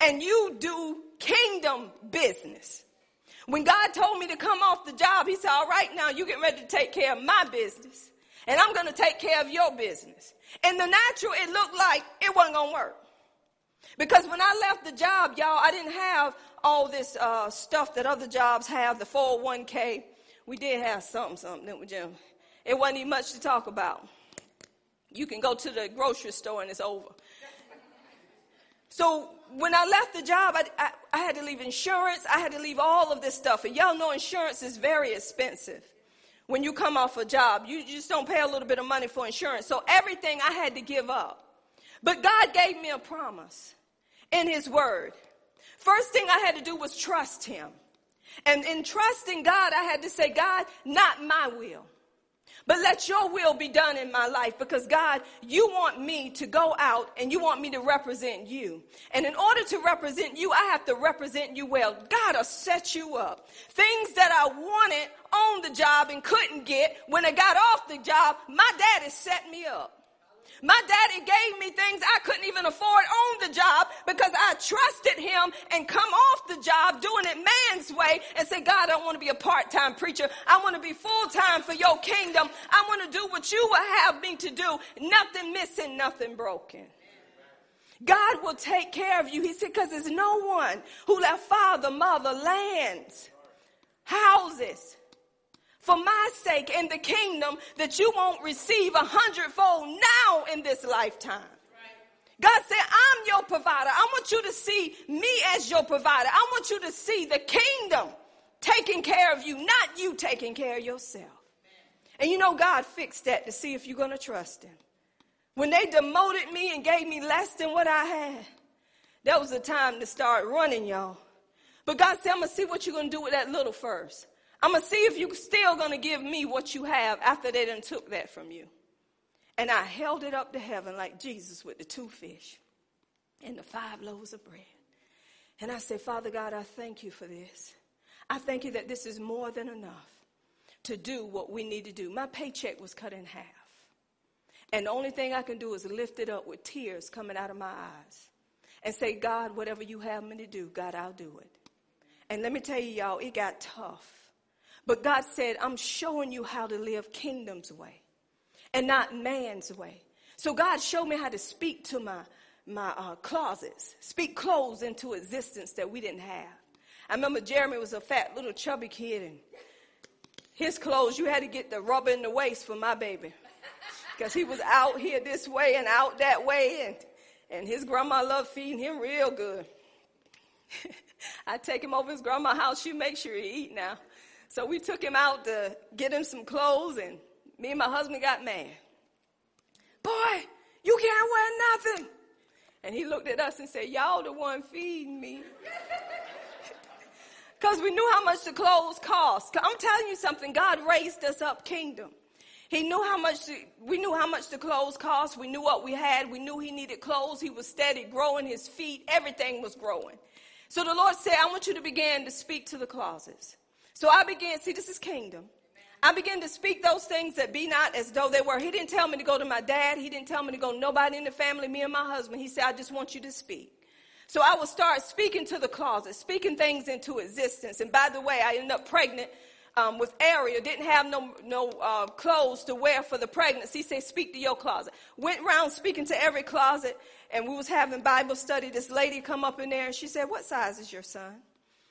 and you do kingdom business, when God told me to come off the job, he said, all right, now you get ready to take care of my business and I'm going to take care of your business. In the natural, it looked like it wasn't going to work. Because when I left the job, y'all, I didn't have all this uh, stuff that other jobs have, the 401k. We did have something, something, didn't we, Jim? It wasn't even much to talk about. You can go to the grocery store and it's over. So when I left the job, I, I, I, had to leave insurance. I had to leave all of this stuff. And y'all know insurance is very expensive. When you come off a job, you just don't pay a little bit of money for insurance. So everything I had to give up. But God gave me a promise in His Word. First thing I had to do was trust Him. And in trusting God, I had to say, God, not my will. But let your will be done in my life because God, you want me to go out and you want me to represent you. And in order to represent you, I have to represent you well. God will set you up. Things that I wanted on the job and couldn't get when I got off the job, my daddy set me up. My daddy gave me things I couldn't even afford on the job because I trusted him and come off the job doing it man's way and say, God, I want to be a part-time preacher. I want to be full-time for your kingdom. I want to do what you would have me to do. Nothing missing, nothing broken. God will take care of you. He said, because there's no one who left father, mother, lands, houses, for my sake in the kingdom that you won't receive a hundredfold now in this lifetime. God said, I'm your provider. I want you to see me as your provider. I want you to see the kingdom taking care of you, not you taking care of yourself. And you know, God fixed that to see if you're going to trust Him. When they demoted me and gave me less than what I had, that was the time to start running, y'all. But God said, I'm going to see what you're going to do with that little first. I'm going to see if you're still going to give me what you have after they done took that from you. And I held it up to heaven like Jesus with the two fish and the five loaves of bread. And I said, Father God, I thank you for this. I thank you that this is more than enough to do what we need to do. My paycheck was cut in half. And the only thing I can do is lift it up with tears coming out of my eyes and say, God, whatever you have me to do, God, I'll do it. And let me tell you, y'all, it got tough. But God said, I'm showing you how to live kingdom's way and not man's way. So God showed me how to speak to my, my uh, closets, speak clothes into existence that we didn't have. I remember Jeremy was a fat little chubby kid and his clothes, you had to get the rubber in the waist for my baby. Because he was out here this way and out that way and, and his grandma loved feeding him real good. <laughs> I take him over his grandma's house, she make sure he eat now. So we took him out to get him some clothes and me and my husband got mad. Boy, you can't wear nothing. And he looked at us and said, Y'all the one feeding me. <laughs> Because we knew how much the clothes cost. I'm telling you something, God raised us up kingdom. He knew how much the, we knew how much the clothes cost. We knew what we had. We knew he needed clothes. He was steady growing his feet. Everything was growing. So the Lord said, I want you to begin to speak to the closets. So I began, see, this is kingdom. I began to speak those things that be not as though they were. He didn't tell me to go to my dad. He didn't tell me to go to nobody in the family, me and my husband. He said, I just want you to speak. So I would start speaking to the closet, speaking things into existence. And by the way, I ended up pregnant um, with Ariel, didn't have no, no uh, clothes to wear for the pregnancy. Said, speak to your closet. Went around speaking to every closet, and we was having Bible study. This lady come up in there, and she said, what size is your son?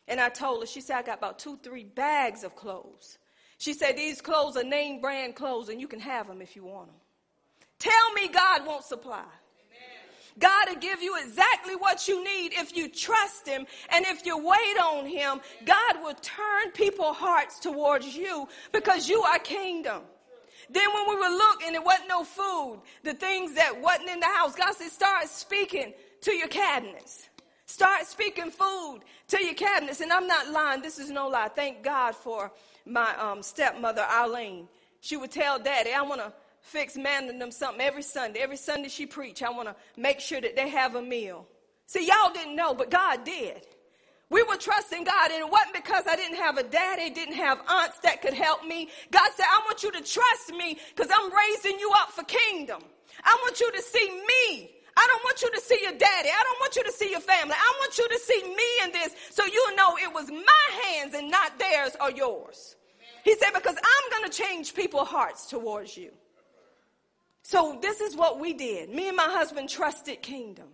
And I told her, she said, I got about two, three bags of clothes. She said, These clothes are name brand clothes and you can have them if you want them. Tell me God won't supply. God will give you exactly what you need if you trust Him and if you wait on Him. God will turn people's hearts towards you because you are kingdom. Then when we were looking, it wasn't no food, the things that wasn't in the house, God said, start speaking to your cabinets. Start speaking food to your cabinets. And I'm not lying. This is no lie. Thank God for my um, stepmother, Arlene, she would tell daddy, I want to fix man them something every Sunday. Every Sunday she preach, I want to make sure that they have a meal. See, y'all didn't know, but God did. We were trusting God, and it wasn't because I didn't have a daddy, didn't have aunts that could help me. God said, I want you to trust me because I'm raising you up for kingdom. I want you to see me. I don't want you to see your daddy. I don't want you to see your family. I want you to see me in this so you know it was my hands and not theirs or yours. He said, because I'm going to change people's hearts towards you. So this is what we did. Me and my husband trusted kingdom.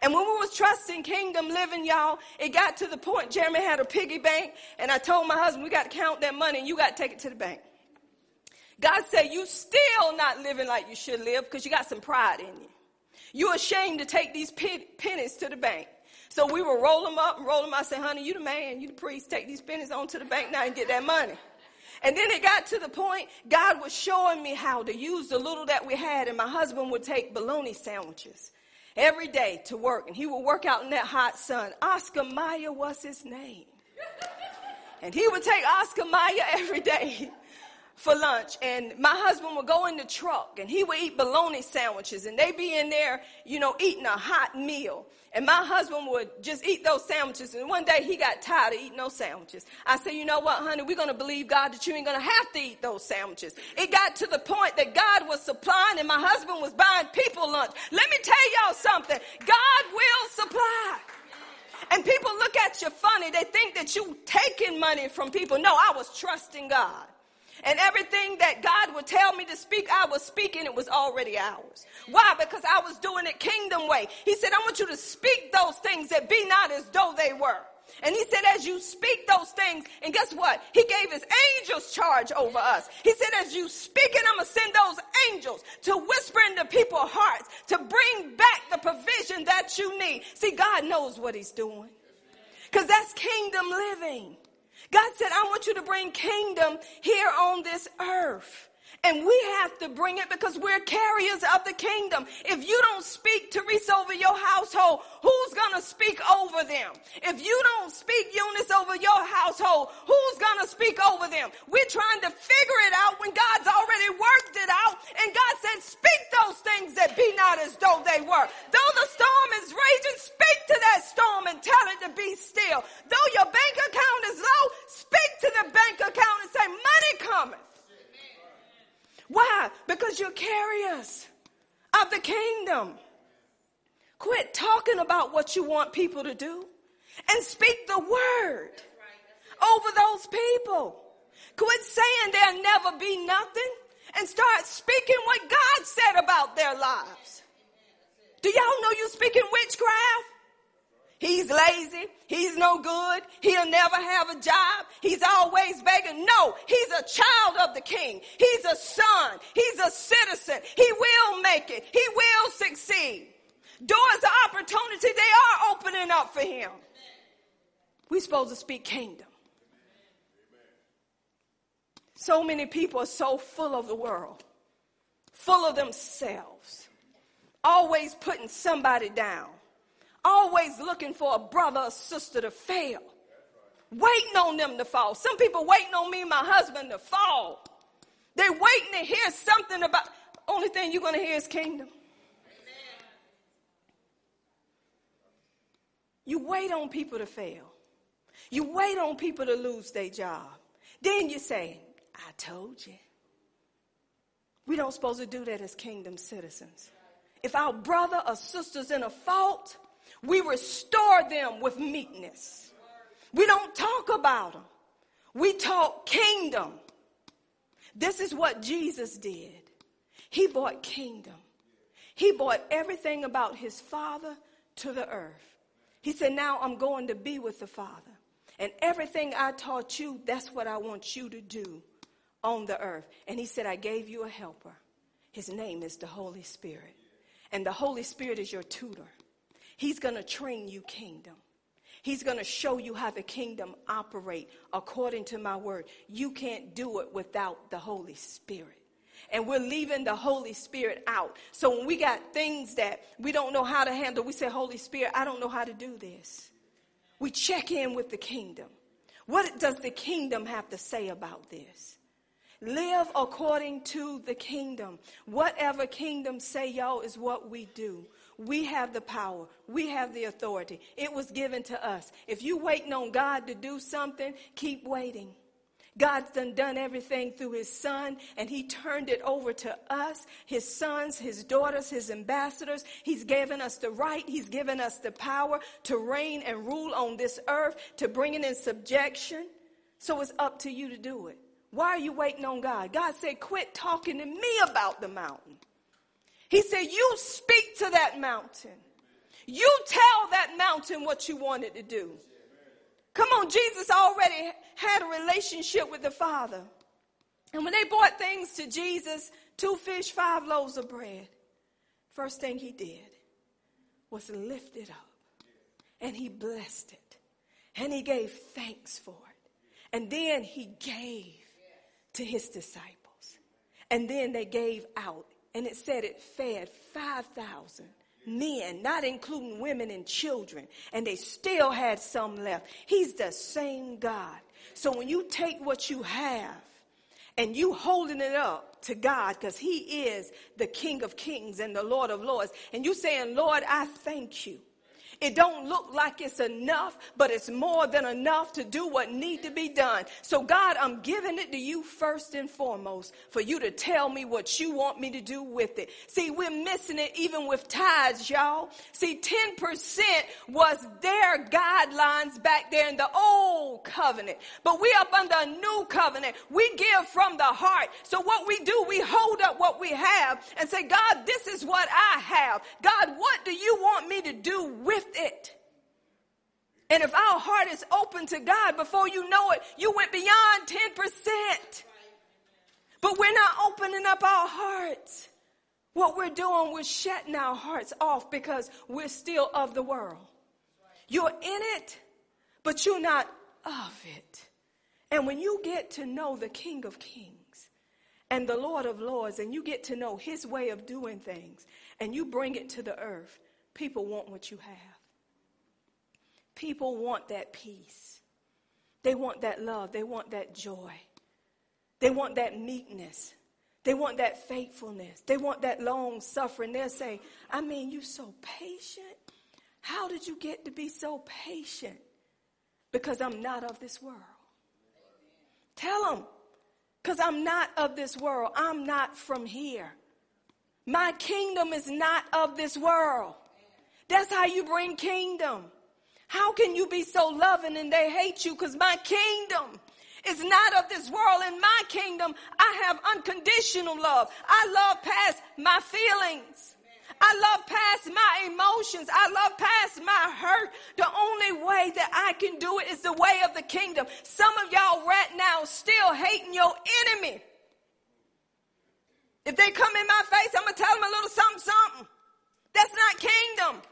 And when we was trusting kingdom living, y'all, it got to the point Jeremy had a piggy bank, and I told my husband, we got to count that money and you got to take it to the bank. God said, you still not living like you should live because you got some pride in you. You're ashamed to take these pennies to the bank. So we would roll them up and roll them. I said, honey, you the man, you the priest, take these pennies on to the bank now and get that money. And then it got to the point God was showing me how to use the little that we had, and my husband would take bologna sandwiches every day to work, and he would work out in that hot sun. Oscar Mayer was his name. And he would take Oscar Mayer every day for lunch and my husband would go in the truck and he would eat bologna sandwiches and they'd be in there, you know, eating a hot meal. And my husband would just eat those sandwiches. And one day he got tired of eating those sandwiches. I said, you know what, honey, we're going to believe God that you ain't going to have to eat those sandwiches. It got to the point that God was supplying and my husband was buying people lunch. Let me tell y'all something. God will supply. And people look at you funny. They think that you taking money from people. No, I was trusting God. And everything that God would tell me to speak, I was speaking, it was already ours. Why? Because I was doing it kingdom way. He said, I want you to speak those things that be not as though they were. And he said, as you speak those things, and guess what? He gave his angels charge over us. He said, as you speak it, I'm going to send those angels to whisper into people's hearts, to bring back the provision that you need. See, God knows what he's doing. Because that's kingdom living. God said, I want you to bring kingdom here on this earth. And we have to bring it because we're carriers of the kingdom. If you don't speak Teresa over your household, who's going to speak over them? If you don't speak Eunice over your household, who's going to speak over them? We're trying to figure it out when God's already worked it out. And God said, speak those things that be not as though they were. Though the storm is raging, speak to that storm and tell it to be still. Though your bank account is low, speak to the bank account and say, money cometh. Why? Because you're carriers of the kingdom. Quit talking about what you want people to do and speak the word over those people. Quit saying there'll never be nothing and start speaking what God said about their lives. Do y'all know you're speaking witchcraft? He's lazy. He's no good. He'll never have a job. He's always begging. No, he's a child of the king. He's a son. He's a citizen. He will make it. He will succeed. Doors of opportunity, they are opening up for him. We're supposed to speak kingdom. So many people are so full of the world, full of themselves, always putting somebody down always looking for a brother or sister to fail, waiting on them to fall. Some people waiting on me and my husband to fall. They're waiting to hear something about. Only thing you're going to hear is kingdom. You wait on people to fail. You wait on people to lose their job. Then you say, I told you. We don't supposed to do that as kingdom citizens. If our brother or sister's in a fault, we restore them with meekness. We don't talk about them. We talk kingdom. This is what Jesus did. He brought kingdom. He brought everything about his father to the earth. He said, now I'm going to be with the father. And everything I taught you, that's what I want you to do on the earth. And he said, I gave you a helper. His name is the Holy Spirit. And the Holy Spirit is your tutor. He's going to train you kingdom. He's going to show you how the kingdom operate according to my word. You can't do it without the Holy Spirit. And we're leaving the Holy Spirit out. So when we got things that we don't know how to handle, we say, Holy Spirit, I don't know how to do this. We check in with the kingdom. What does the kingdom have to say about this? Live according to the kingdom. Whatever kingdom say, y'all, is what we do. We have the power. We have the authority. It was given to us. If you're waiting on God to do something, keep waiting. God's done done everything through his son and he turned it over to us, his sons, his daughters, his ambassadors. He's given us the right. He's given us the power to reign and rule on this earth, to bring it in subjection. So it's up to you to do it. Why are you waiting on God? God said, quit talking to me about the mountain. He said, You speak to that mountain. You tell that mountain what you wanted to do. Come on, Jesus already had a relationship with the Father. And when they brought things to Jesus, two fish, five loaves of bread, first thing he did was lift it up. And he blessed it. And he gave thanks for it. And then he gave to his disciples. And then they gave out and it said it fed 5,000 men, not including women and children, and they still had some left. He's the same God. So when you take what you have and you holding it up to God, because He is the King of Kings and the Lord of Lords, and you saying, Lord, I thank you it don't look like it's enough, but it's more than enough to do what need to be done. So God, I'm giving it to you first and foremost for you to tell me what you want me to do with it. See, we're missing it even with tithes, y'all. See, 10% was their guidelines back there in the old covenant, but we up under a new covenant. We give from the heart. So what we do, we hold what we have and say, God, this is what I have. God, what do you want me to do with it. And if our heart is open to God before you know it, you went beyond 10%. But we're not opening up our hearts. What we're doing, we're shutting our hearts off because we're still of the world. You're in it, but you're not of it. And when you get to know the King of Kings and the Lord of Lords, and you get to know his way of doing things, and you bring it to the earth, people want what you have. People want that peace. They want that love. They want that joy. They want that meekness. They want that faithfulness. They want that long suffering. They'll say, I mean, you're so patient. How did you get to be so patient? Because I'm not of this world. Tell them, because I'm not of this world. I'm not from here. My kingdom is not of this world. That's how you bring kingdom. How can you be so loving and they hate you? Because my kingdom is not of this world. In my kingdom, I have unconditional love. I love past my feelings. I love past my emotions. I love past my hurt. The only way that I can do it is the way of the kingdom. Some of y'all right now still hating your enemy. If they come in my face, I'm going to tell them a little something, something. That's not kingdom.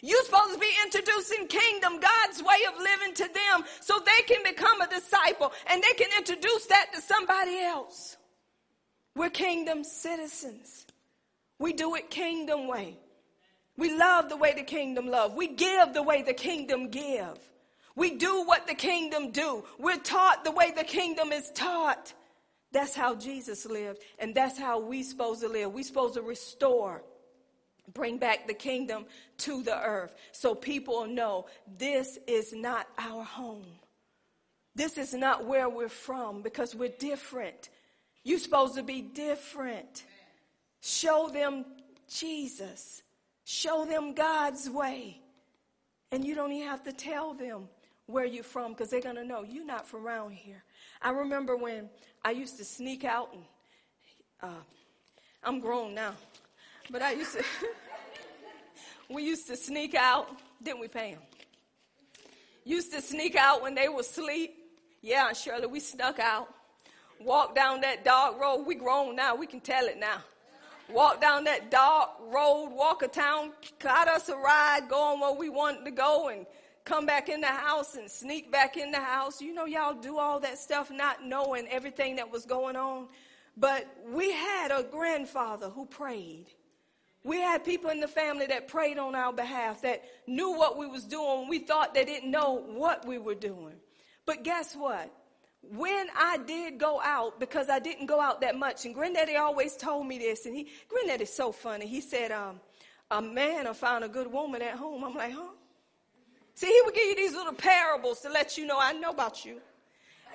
You're supposed to be introducing kingdom, God's way of living to them so they can become a disciple and they can introduce that to somebody else. We're kingdom citizens. We do it kingdom way. We love the way the kingdom love. We give the way the kingdom give. We do what the kingdom do. We're taught the way the kingdom is taught. That's how Jesus lived, and that's how we supposed to live. We supposed to restore bring back the kingdom to the earth so people know this is not our home. This is not where we're from because we're different. You're supposed to be different. Show them Jesus. Show them God's way. And you don't even have to tell them where you're from because they're going to know you're not from around here. I remember when I used to sneak out and uh, I'm grown now. But I used to, <laughs> we used to sneak out, didn't we, Pam? Used to sneak out when they were asleep. Yeah, Shirley, we snuck out. Walk down that dark road. We grown now. We can tell it now. Walk down that dark road, walk a town, cut us a ride, going where we wanted to go, and come back in the house and sneak back in the house. You know, y'all do all that stuff not knowing everything that was going on. But we had a grandfather who prayed. We had people in the family that prayed on our behalf, that knew what we was doing. We thought they didn't know what we were doing. But guess what? When I did go out, because I didn't go out that much, and Granddaddy always told me this, and he, Granddaddy's so funny. He said, um, a man will find a good woman at home. I'm like, huh? See, he would give you these little parables to let you know I know about you.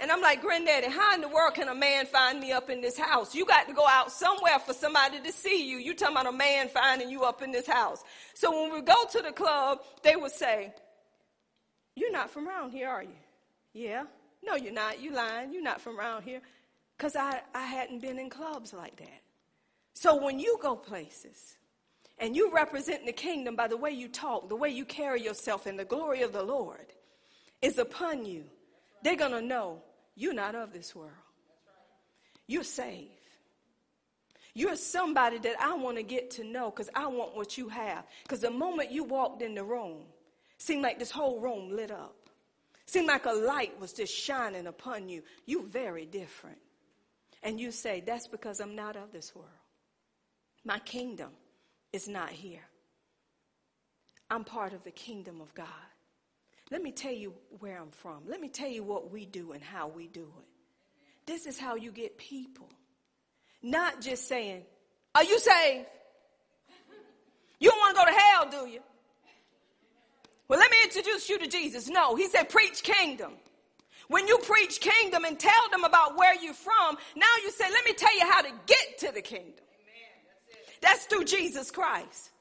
And I'm like, Granddaddy, how in the world can a man find me up in this house? You got to go out somewhere for somebody to see you. You talking about a man finding you up in this house. So when we go to the club, they would say, You're not from around here, are you? Yeah. No, you're not. You lying. You're not from around here. Because I, I hadn't been in clubs like that. So when you go places and you represent the kingdom by the way you talk, the way you carry yourself, and the glory of the Lord is upon you they're going to know you're not of this world. You're saved. You're somebody that I want to get to know because I want what you have. Because the moment you walked in the room, seemed like this whole room lit up. Seemed like a light was just shining upon you. You very different. And you say, that's because I'm not of this world. My kingdom is not here. I'm part of the kingdom of God. Let me tell you where I'm from. Let me tell you what we do and how we do it. This is how you get people. Not just saying, Are you saved? You don't want to go to hell, do you? Well, let me introduce you to Jesus. No, he said, Preach kingdom. When you preach kingdom and tell them about where you're from, now you say, Let me tell you how to get to the kingdom. That's through Jesus Christ.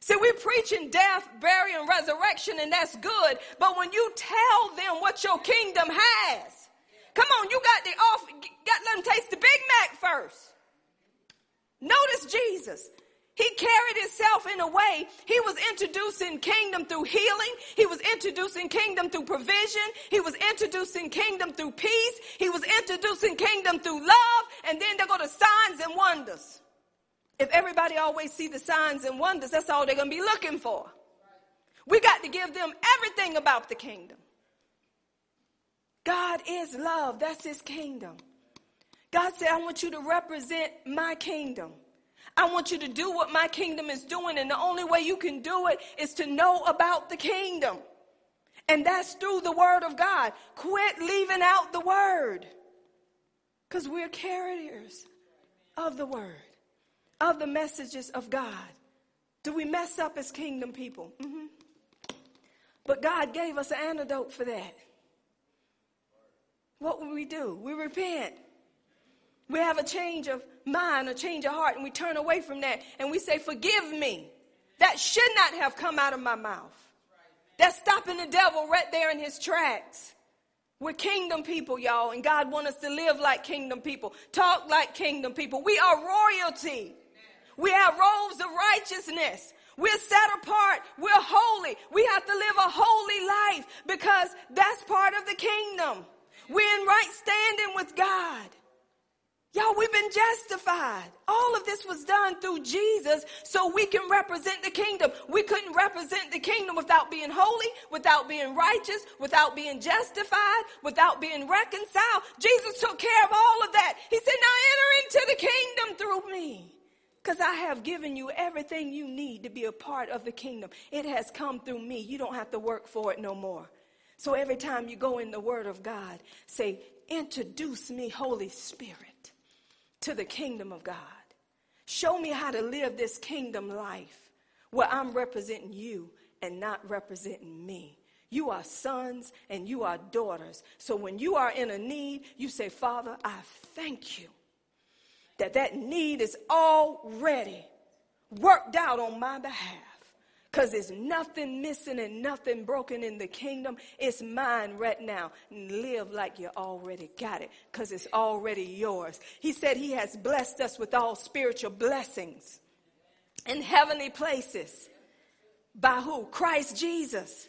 See, we're preaching death, burial, and resurrection, and that's good. But when you tell them what your kingdom has, come on, you got the off, got let them taste the Big Mac first. Notice Jesus. He carried himself in a way. He was introducing kingdom through healing. He was introducing kingdom through provision. He was introducing kingdom through peace. He was introducing kingdom through love. And then they go to signs and wonders. If everybody always see the signs and wonders, that's all they're going to be looking for. We got to give them everything about the kingdom. God is love. That's his kingdom. God said, I want you to represent my kingdom. I want you to do what my kingdom is doing. And the only way you can do it is to know about the kingdom. And that's through the word of God. Quit leaving out the word. Because we're carriers of the word, of the messages of God. Do we mess up as kingdom people? Mm-hmm. But God gave us an antidote for that. What will we do? We repent. We have a change of mind, a change of heart, and we turn away from that and we say, Forgive me. That should not have come out of my mouth. That's stopping the devil right there in his tracks. We're kingdom people, y'all, and God wants us to live like kingdom people, talk like kingdom people. We are royalty. We have robes of righteousness. We're set apart. We're holy. We have to live a holy life because that's part of the kingdom. We're in right standing with God. Y'all, we've been justified. All of this was done through Jesus so we can represent the kingdom. We couldn't represent the kingdom without being holy, without being righteous, without being justified, without being reconciled. Jesus took care of all of that. He said, now enter into the kingdom through me. Because I have given you everything you need to be a part of the kingdom. It has come through me. You don't have to work for it no more. So every time you go in the Word of God, say, Introduce me, Holy Spirit to the kingdom of God. Show me how to live this kingdom life where I'm representing you and not representing me. You are sons and you are daughters. So when you are in a need, you say, Father, I thank you that that need is already worked out on my behalf. Because there's nothing missing and nothing broken in the kingdom. It's mine right now. Live like you already got it because it's already yours. He said he has blessed us with all spiritual blessings in heavenly places. By who? Christ Jesus.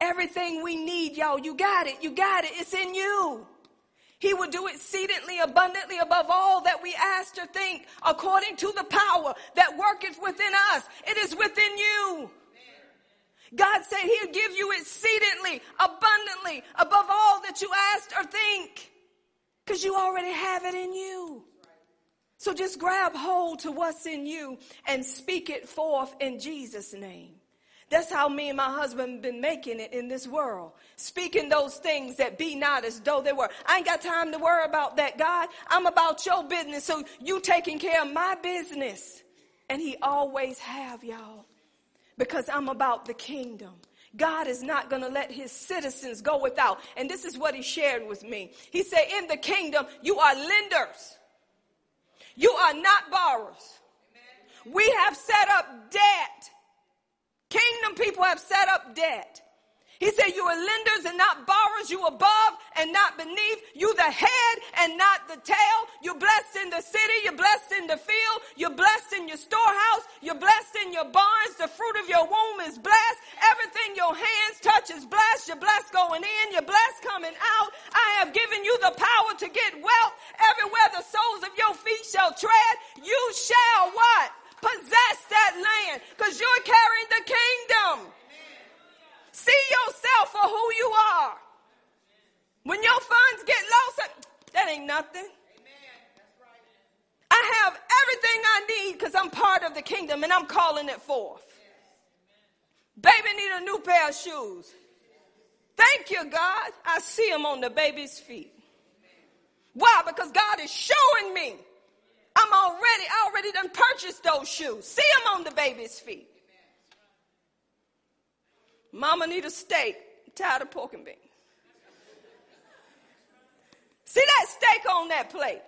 Everything we need, y'all, you got it. You got it. It's in you. He will do exceedingly abundantly above all that we ask or think, according to the power that worketh within us. It is within you. God said he'll give you exceedingly, abundantly, above all that you asked or think. Because you already have it in you. So just grab hold to what's in you and speak it forth in Jesus' name. That's how me and my husband been making it in this world. Speaking those things that be not as though they were. I ain't got time to worry about that, God. I'm about your business. So you taking care of my business. And he always have, y'all. Because I'm about the kingdom. God is not going to let his citizens go without. And this is what he shared with me. He said, in the kingdom, you are lenders. You are not borrowers. We have set up debt Kingdom people have set up debt. He said, You are lenders and not borrowers. You above and not beneath. You the head and not the tail. You're blessed in the city. You're blessed in the field. You're blessed in your storehouse. You're blessed in your barns. The fruit of your womb is blessed. Everything your hands touch is blessed. You're blessed going in. You're blessed coming out. I have given you the power to get wealth. Everywhere the soles of your feet shall tread, you shall what? Possess that land because you're carrying the kingdom. See yourself for who you are. When your funds get low, that ain't nothing. I have everything I need because I'm part of the kingdom and I'm calling it forth. Baby need a new pair of shoes. Thank you, God. I see them on the baby's feet. Why? Because God is showing me I'm already, I already done purchased those shoes. See them on the baby's feet. Mama need a steak, tired of pork and beans. See that steak on that plate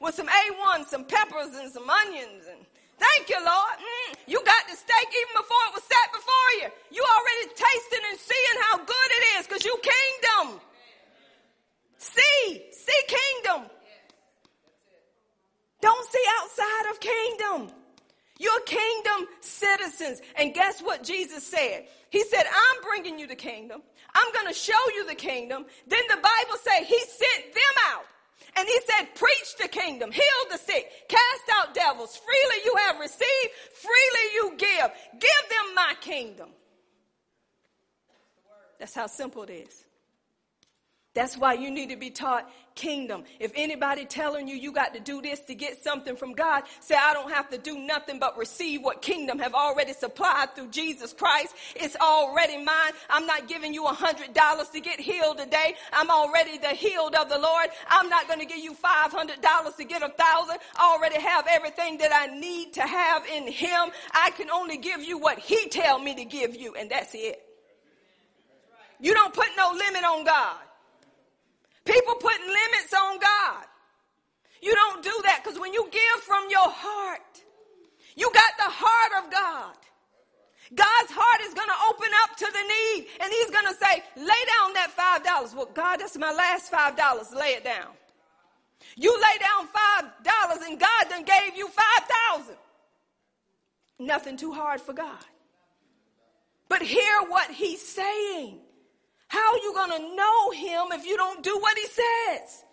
with some A1, some peppers, and some onions. And thank you, Lord. Mm, you got the steak even before it was set before you. You already tasting and seeing how good it is because you kingdom. See, see kingdom. Don't see outside of kingdom. You're kingdom citizens. And guess what Jesus said? He said, I'm bringing you the kingdom. I'm going to show you the kingdom. Then the Bible say he sent them out. And he said, preach the kingdom, heal the sick, cast out devils. Freely you have received, freely you give. Give them my kingdom. That's how simple it is. That's why you need to be taught kingdom. If anybody telling you you got to do this to get something from God, say I don't have to do nothing but receive what kingdom have already supplied through Jesus Christ. It's already mine. I'm not giving you a hundred dollars to get healed today. I'm already the healed of the Lord. I'm not going to give you five hundred dollars to get a thousand. I already have everything that I need to have in Him. I can only give you what He tell me to give you, and that's it. You don't put no limit on God. People putting limits on God. You don't do that because when you give from your heart, you got the heart of God. God's heart is going to open up to the need and he's going to say, lay down that five dollars. Well, God, that's my last five dollars. Lay it down. You lay down five dollars and God then gave you five thousand. Nothing too hard for God. But hear what he's saying. How are you going to know him if you don't do what he says?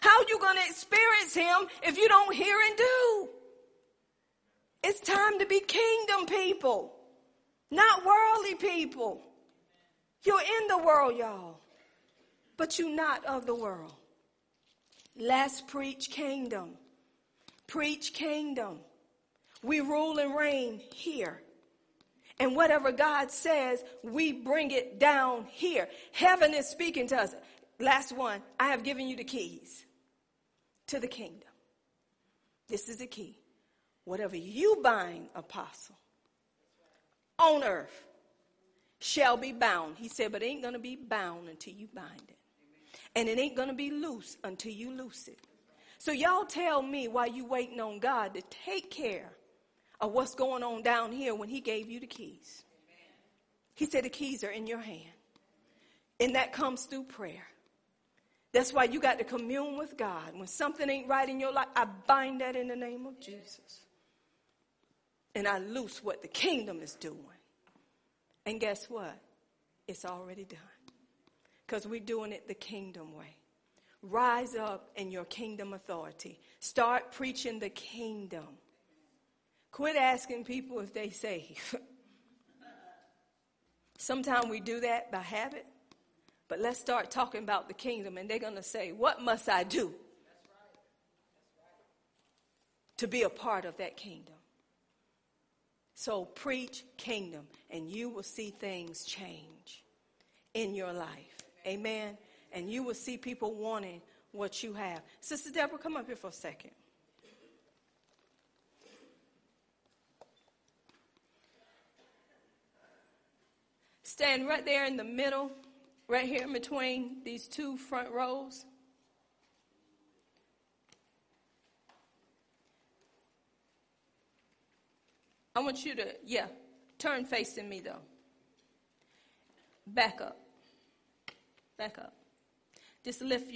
How are you going to experience him if you don't hear and do? It's time to be kingdom people, not worldly people. You're in the world, y'all, but you're not of the world. Let's preach kingdom. Preach kingdom. We rule and reign here. And whatever God says, we bring it down here. Heaven is speaking to us. Last one, I have given you the keys to the kingdom. This is the key. Whatever you bind, apostle, on earth shall be bound. He said, but it ain't going to be bound until you bind it. And it ain't going to be loose until you loose it. So y'all tell me why you waiting on God to take care of what's going on down here when he gave you the keys. He said the keys are in your hand. And that comes through prayer. That's why you got to commune with God. When something ain't right in your life, I bind that in the name of Jesus. And I loose what the kingdom is doing. And guess what? It's already done. Because we're doing it the kingdom way. Rise up in your kingdom authority. Start preaching the kingdom. Quit asking people if they save. <laughs> Sometimes we do that by habit, but let's start talking about the kingdom and they're going to say, What must I do to be a part of that kingdom? So preach kingdom and you will see things change in your life. Amen. And you will see people wanting what you have. Sister Deborah, come up here for a second. Stand right there in the middle, right here in between these two front rows. I want you to, yeah, turn facing me though. Back up. Back up. Just lift your